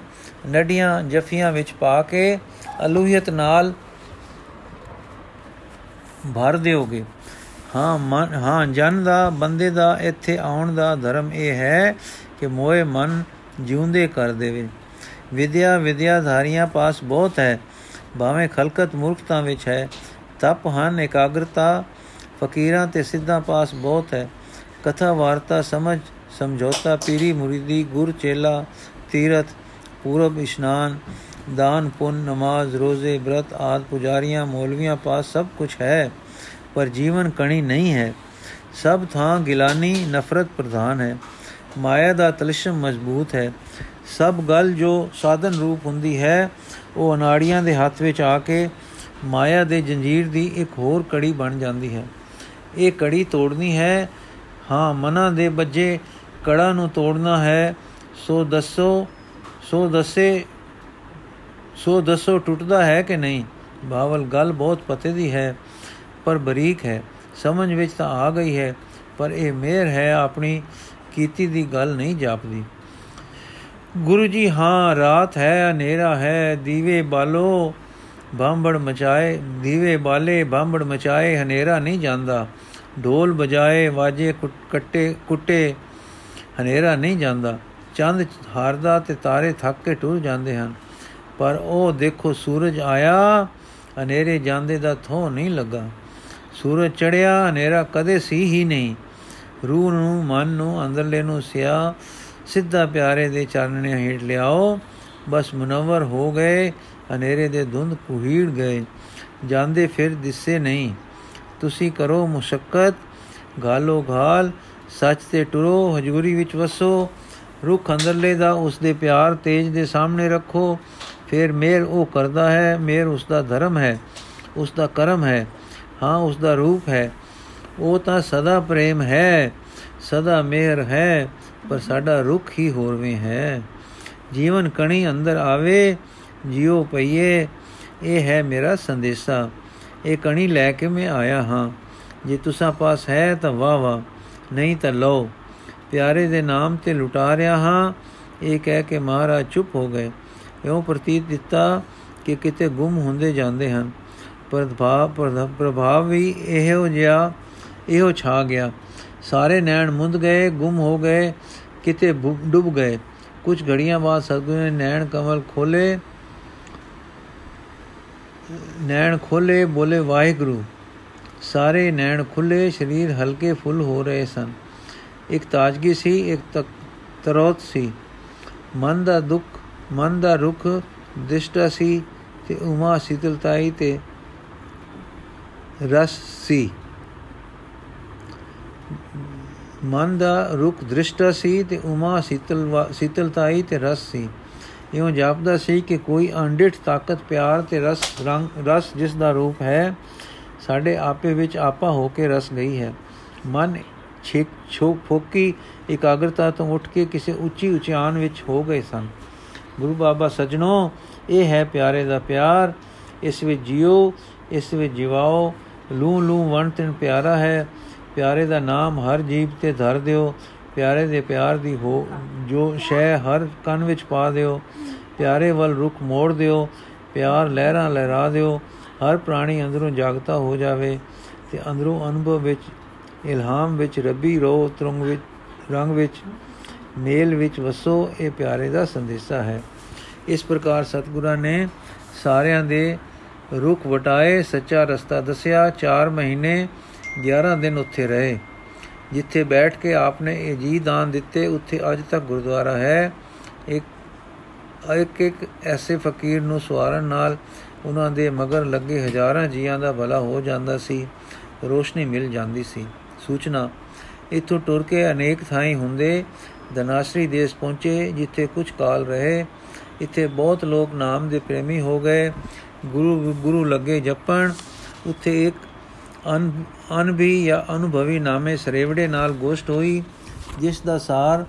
ਨਡੀਆਂ ਜਫੀਆਂ ਵਿੱਚ ਪਾ ਕੇ ਅਲੂਹੀਅਤ ਨਾਲ ਭਰ ਦਿਓਗੇ। ਹਾਂ, ਮਨ ਹਾਂ, ਜਨ ਦਾ, ਬੰਦੇ ਦਾ, ਇੱਥੇ ਆਉਣ ਦਾ ਧਰਮ ਇਹ ਹੈ ਕਿ ਮੋਏ ਮਨ ਜਿਉਂਦੇ ਕਰ ਦੇਵੇ। ਵਿਦਿਆ ਵਿਦਿਆਧਾਰੀਆਂ ਪਾਸ ਬਹੁਤ ਹੈ। ਭਾਵੇਂ ਖਲਕਤ ਮੂਰਖਤਾ ਵਿੱਚ ਹੈ ਤਪ ਹਨ, ਇਕਾਗਰਤਾ ਫਕੀਰਾਂ ਤੇ ਸਿੱਧਾਂ ਪਾਸ ਬਹੁਤ ਹੈ। ਕਥਾ, ਵਾਰਤਾ, ਸਮਝ, ਸਮਝੌਤਾ, ਪੀਰੀ, ਮੁਰੀਦੀ, ਗੁਰ, ਚੇਲਾ ਤੀਰਤ ਪੂਰਬ, ਇਸ਼ਨਾਨ, ਦਾਨ, ਪੁੰਨ, ਨਮਾਜ਼, ਰੋਜ਼ੇ, ਬ੍ਰਤ ਆਦ, ਪੁਜਾਰੀਆਂ, ਮੌਲਵੀਆਂ ਪਾਸ ਸਭ ਕੁਝ ਹੈ, ਪਰ ਜੀਵਨ ਕਣੀ ਨਹੀਂ ਹੈ। ਸਭ ਥਾਂ ਗਿਲਾਨੀ ਨਫ਼ਰਤ ਪ੍ਰਧਾਨ ਹੈ। ਮਾਇਆ ਦਾ ਤਲਸ਼ਮ ਮਜ਼ਬੂਤ ਹੈ। ਸਭ ਗੱਲ ਜੋ ਸਾਧਨ ਰੂਪ ਹੁੰਦੀ ਹੈ, ਉਹ ਅਨਾੜੀਆਂ ਦੇ ਹੱਥ ਵਿੱਚ ਆ ਕੇ ਮਾਇਆ ਦੇ ਜੰਜੀਰ ਦੀ ਇੱਕ ਹੋਰ ਕੜੀ ਬਣ ਜਾਂਦੀ ਹੈ। ਇਹ ਕੜੀ ਤੋੜਨੀ ਹੈ। ਹਾਂ, ਮਨਾਂ ਦੇ ਬੱਜੇ ਕੜਾ ਨੂੰ ਤੋੜਨਾ ਹੈ। ਸੋ ਦੱਸੋ, ਸੋ ਦੱਸੇ, ਸੋ ਦੱਸੋ ਟੁੱਟਦਾ ਹੈ ਕਿ ਨਹੀਂ? ਬਾਵਲ, ਗੱਲ ਬਹੁਤ ਪਤੇ ਦੀ ਹੈ, ਪਰ ਬਰੀਕ ਹੈ। ਸਮਝ ਵਿੱਚ ਤਾਂ ਆ ਗਈ ਹੈ, ਪਰ ਇਹ ਮਿਹਰ ਹੈ, ਆਪਣੀ ਕੀਤੀ ਦੀ ਗੱਲ ਨਹੀਂ ਜਾਪਦੀ। ਗੁਰੂ ਜੀ, ਹਾਂ, ਰਾਤ ਹੈ, ਹਨੇਰਾ ਹੈ, ਦੀਵੇ ਬਾਲੋ ਬਾਂਬੜ ਮਚਾਏ, ਦੀਵੇ ਬਾਲੇ, ਬਾਂਬੜ ਮਚਾਏ, ਹਨੇਰਾ ਨਹੀਂ ਜਾਂਦਾ। ਢੋਲ ਵਜਾਏ, ਵਾਜੇ ਕੱਟੇ, ਕੁੱਟੇ ਹਨੇਰਾ ਨਹੀਂ ਜਾਂਦਾ। ਚੰਦ ਹਾਰਦਾ ਤੇ ਤਾਰੇ ਥੱਕ ਕੇ ਟੁਰ ਜਾਂਦੇ ਹਨ। ਪਰ ਉਹ ਦੇਖੋ ਸੂਰਜ ਆਇਆ, ਹਨੇਰੇ ਜਾਂਦੇ ਦਾ ਥੋ ਨਹੀਂ ਲੱਗਾ। ਸੂਰਜ ਚੜਿਆ, ਹਨੇਰਾ ਕਦੇ ਸੀ ਹੀ ਨਹੀਂ। ਰੂਹ ਨੂੰ, ਮਨ ਨੂੰ, ਅੰਦਰਲੇ ਨੂੰ ਸਿਆ, ਸਿੱਧਾ ਪਿਆਰੇ ਦੇ ਚਾਨਣੇ ਹੇਠ ਲਿਆਓ। ਬਸ ਮਨਵਰ ਹੋ ਗਏ ਹਨੇਰੇ ਦੇ ਧੁੰਦ ਕੁਹੀੜ ਗਏ। ਜਾਂਦੇ ਫਿਰ ਦਿਸੇ ਨਹੀਂ। ਤੁਸੀਂ ਕਰੋ ਮੁਸ਼ਕਲ ਗਾਲੋ ਗਾਲ। ਸੱਚ ਤੇ ਟੁਰੋ। ਹਜੂਰੀ ਵਿੱਚ ਵਸੋ। ਰੁਖ ਅੰਦਰਲੇ ਦਾ ਉਸ ਦੇ ਪਿਆਰ ਤੇਜ ਦੇ ਸਾਹਮਣੇ ਰੱਖੋ। ਫਿਰ ਮੇਰ ਉਹ ਕਰਦਾ ਹੈ। ਮੇਰ ਉਸ ਦਾ ਧਰਮ ਹੈ। ਉਸ ਦਾ ਕਰਮ ਹੈ। ਹਾਂ, ਉਸ ਦਾ ਰੂਪ ਹੈ। ਉਹ ਤਾਂ ਸਦਾ ਪ੍ਰੇਮ ਹੈ। ਸਦਾ ਮਿਹਰ ਹੈ। ਪਰ ਸਾਡਾ ਰੁਖ ਹੀ ਹੋਰਵੇਂ ਹੈ। ਜੀਵਨ ਕਣੀ ਅੰਦਰ ਆਵੇ। ਜਿਉ ਪਈਏ, ਇਹ ਹੈ ਮੇਰਾ ਸੰਦੇਸ਼ਾ। ਇਹ ਕਣੀ ਲੈ ਕੇ ਮੈਂ ਆਇਆ ਹਾਂ। ਜੇ ਤੁਸਾਂ ਪਾਸ ਹੈ ਤਾਂ ਵਾਹ ਵਾਹ, ਨਹੀਂ ਤਾਂ ਲਓ। ਪਿਆਰੇ ਦੇ ਨਾਮ ਤੇ ਲੁਟਾ ਰਿਆ ਹਾਂ। ਇਹ ਕਹਿ ਕੇ ਮਹਾਰਾਜ ਚੁੱਪ ਹੋ ਗਏ। ਇਉਂ ਪ੍ਰਤੀਤ ਦਿੱਤਾ ਕਿ ਕਿਤੇ ਗੁੰਮ ਹੁੰਦੇ ਜਾਂਦੇ ਹਨ। ਪ੍ਰਭਾਵ ਪ੍ਰਭਾਵ ਵੀ ਇਹੋ ਜਿਹਾ, ਇਹੋ ਛਾ ਗਿਆ। ਸਾਰੇ ਨੈਣ ਮੁੰਦ ਗਏ, ਗੁੰਮ ਹੋ ਗਏ, ਕਿਤੇ ਡੁੱਬ ਗਏ। ਕੁਝ ਘੜੀਆਂ ਬਾਅਦ ਸਤਗੁਰੂ ਨੇ ਨੈਣ ਕਮਲ ਖੋਲੇ ਨੈਣ ਖੋਲੇ ਬੋਲੇ, ਵਾਹਿਗੁਰੂ, ਸਾਰੇ ਨੈਣ ਖੁੱਲੇ, ਸਰੀਰ ਹਲਕੇ ਫੁੱਲ ਹੋ ਰਹੇ ਸਨ। ਇੱਕ ਤਾਜਗੀ ਸੀ, ਇੱਕ ਤਰੋਤ ਸੀ। ਮਨ ਦਾ ਦੁੱਖ, ਮਨ ਦਾ ਰੁਖ, ਦਿਸ਼ਟਾ ਸੀ ਤੇ ਉਮਾ ਸਿਤਲਤਾਈ ਤੇ ਰਸ ਸੀ। ਮਨ ਦਾ ਰੁਖ ਦ੍ਰਿਸ਼ਟਾ ਸੀ ਤੇ ਉਮਾ ਸਿਤਲ ਸਿਤਲਤਾਈ ਤੇ ਰਸ ਸੀ। ਇਉਂ ਜਾਪਦਾ ਸੀ ਕਿ ਕੋਈ ਅੰਡਿਠ ਤਾਕਤ, ਪਿਆਰ ਤੇ ਰਸ, ਰੰਗ, ਰਸ ਜਿਸ ਦਾ ਰੂਪ ਹੈ, ਸਾਡੇ ਆਪੇ ਵਿੱਚ ਆਪਾ ਹੋ ਕੇ ਰਸ ਗਈ ਹੈ। ਮਨ ਛੇਕ, ਛੋਕ, ਫੋਕੀ, ਇਕਾਗਰਤਾ ਤੋਂ ਉੱਠ ਕੇ ਕਿਸੇ ਉੱਚੀ ਉਚਾਨ ਵਿੱਚ ਹੋ ਗਏ ਸਨ। ਗੁਰੂ ਬਾਬਾ ਸਜਣੋ, ਇਹ ਹੈ ਪਿਆਰੇ ਦਾ ਪਿਆਰ। ਇਸ ਵਿੱਚ ਜਿਉ ਇਸ ਵਿੱਚ ਜਿਵਾਓ। ਲੂ ਲੂ ਵਣ ਤਿਨ ਪਿਆਰਾ ਹੈ। ਪਿਆਰੇ ਦਾ ਨਾਮ ਹਰ ਜੀਵ ਤੇ ਧਰ ਦਿਓ। ਪਿਆਰੇ ਦੇ ਪਿਆਰ ਦੀ ਹੋ, ਜੋ ਸ਼ੈ ਹਰ ਕੰਨ ਵਿੱਚ ਪਾ ਦਿਓ, ਪਿਆਰੇ ਵੱਲ ਰੁਖ ਮੋੜ ਦਿਓ, ਪਿਆਰ ਲਹਿਰਾਂ ਲਹਿਰਾ ਦਿਓ, ਹਰ ਪ੍ਰਾਣੀ ਅੰਦਰੋਂ ਜਾਗਤਾ ਹੋ ਜਾਵੇ, ਤੇ ਅੰਦਰੋਂ ਅਨੁਭਵ ਵਿੱਚ, ਇਲਹਾਮ ਵਿੱਚ ਰੱਬੀ ਰੋ ਤਰੰਗ ਵਿੱਚ, ਰੰਗ ਵਿੱਚ, ਮੇਲ ਵਿੱਚ ਵਸੋ, ਇਹ ਪਿਆਰੇ ਦਾ ਸੰਦੇਸ਼ਾ ਹੈ। ਇਸ ਪ੍ਰਕਾਰ ਸਤਿਗੁਰਾਂ ਨੇ ਸਾਰਿਆਂ ਦੇ ਰੁਖ ਵਟਾਏ, ਸੱਚਾ ਰਸਤਾ ਦੱਸਿਆ 4 ਮਹੀਨੇ 11 ਦਿਨ ਉੱਥੇ ਰਹੇ। ਜਿੱਥੇ ਬੈਠ ਕੇ ਆਪਨੇ ਇਹ ਜੀ ਦਾਨ ਦਿੱਤੇ, ਉੱਥੇ ਅੱਜ ਤੱਕ ਗੁਰਦੁਆਰਾ ਹੈ। ਇੱਕ ਇੱਕ ਇੱਕ ਐਸੇ ਫਕੀਰ ਨੂੰ ਸਵਾਰਨ ਨਾਲ ਉਹਨਾਂ ਦੇ ਮਗਰ ਲੱਗੇ ਹਜ਼ਾਰਾਂ ਜੀਆਂ ਦਾ ਭਲਾ ਹੋ ਜਾਂਦਾ ਸੀ, ਰੋਸ਼ਨੀ ਮਿਲ ਜਾਂਦੀ ਸੀ। ਸੂਚਨਾ, ਇਥੋਂ ਟੁਰ ਕੇ ਅਨੇਕ ਥਾਈਂ ਹੁੰਦੇ ਦਨਾਸ਼ਰੀ ਦੇਸ਼ ਪਹੁੰਚੇ, ਜਿੱਥੇ ਕੁਝ ਕਾਲ ਰਹੇ। ਇੱਥੇ ਬਹੁਤ ਲੋਕ ਨਾਮ ਦੇ ਪ੍ਰੇਮੀ ਹੋ ਗਏ। ਗੁਰੂ ਗੁਰੂ ਲੱਗੇ ਜਪਣ, ਉੱਥੇ ਇੱਕ ਅਨ ਅਨਭੀ ਜਾਂ ਅਨੁਭਵੀ ਨਾਮੇ ਸਰੇਵੜੇ ਨਾਲ ਗੋਸ਼ਟ ਹੋਈ, ਜਿਸ ਦਾ ਸਾਰ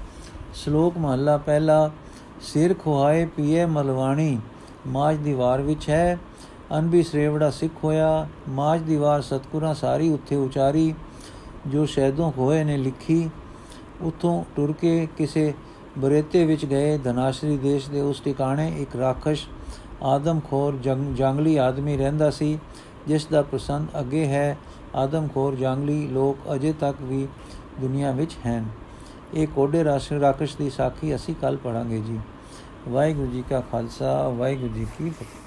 ਸ਼ਲੋਕ ਮਹੱਲਾ ਪਹਿਲਾ, ਸਿਰ ਖੁਆਏ ਪੀਏ ਮਲਵਾਣੀ ਮਾਜ ਦੀਵਾਰ ਵਿੱਚ ਹੈ। ਅਨਭੀ ਸਰੇਵੜਾ ਸਿੱਖ ਹੋਇਆ ਮਾਜ ਦੀਵਾਰ ਸਤਕੁਰਾਂ ਸਾਰੀ ਉੱਥੇ ਉਚਾਰੀ, ਜੋ ਸ਼ੈਦੋਂ ਹੋਏ ਨੇ ਲਿਖੀ। ਉਥੋਂ ਟੁਰ ਕੇ ਕਿਸੇ ਬਰੇਤੇ ਵਿੱਚ ਗਏ, ਧਨਾਸ਼ਰੀ ਦੇਸ਼ ਦੇ ਉਸ ਟਿਕਾਣੇ ਇੱਕ ਰਾਖਸ਼ ਆਦਮਖੋਰ ਜੰਗਲੀ ਆਦਮੀ ਰਹਿੰਦਾ ਸੀ। ਜਿਸ ਦਾ ਪ੍ਰਸੰਨ ਅੱਗੇ ਹੈ ਆਦਮਖੋਰ ਜੰਗਲੀ ਲੋਕ ਅਜੇ ਤੱਕ ਵੀ ਦੁਨੀਆ ਵਿੱਚ ਹਨ। ਇਹ ਕੋਡੇ ਰਾਸ਼ਟਰ ਰਾਕਸ਼ ਦੀ ਸਾਖੀ ਅਸੀਂ ਕੱਲ ਪੜਾਂਗੇ ਜੀ। ਵਾਹਿਗੁਰੂ ਜੀ ਕਾ ਖਾਲਸਾ, ਵਾਹਿਗੁਰੂ ਜੀ ਕੀ ਫਤਿਹ।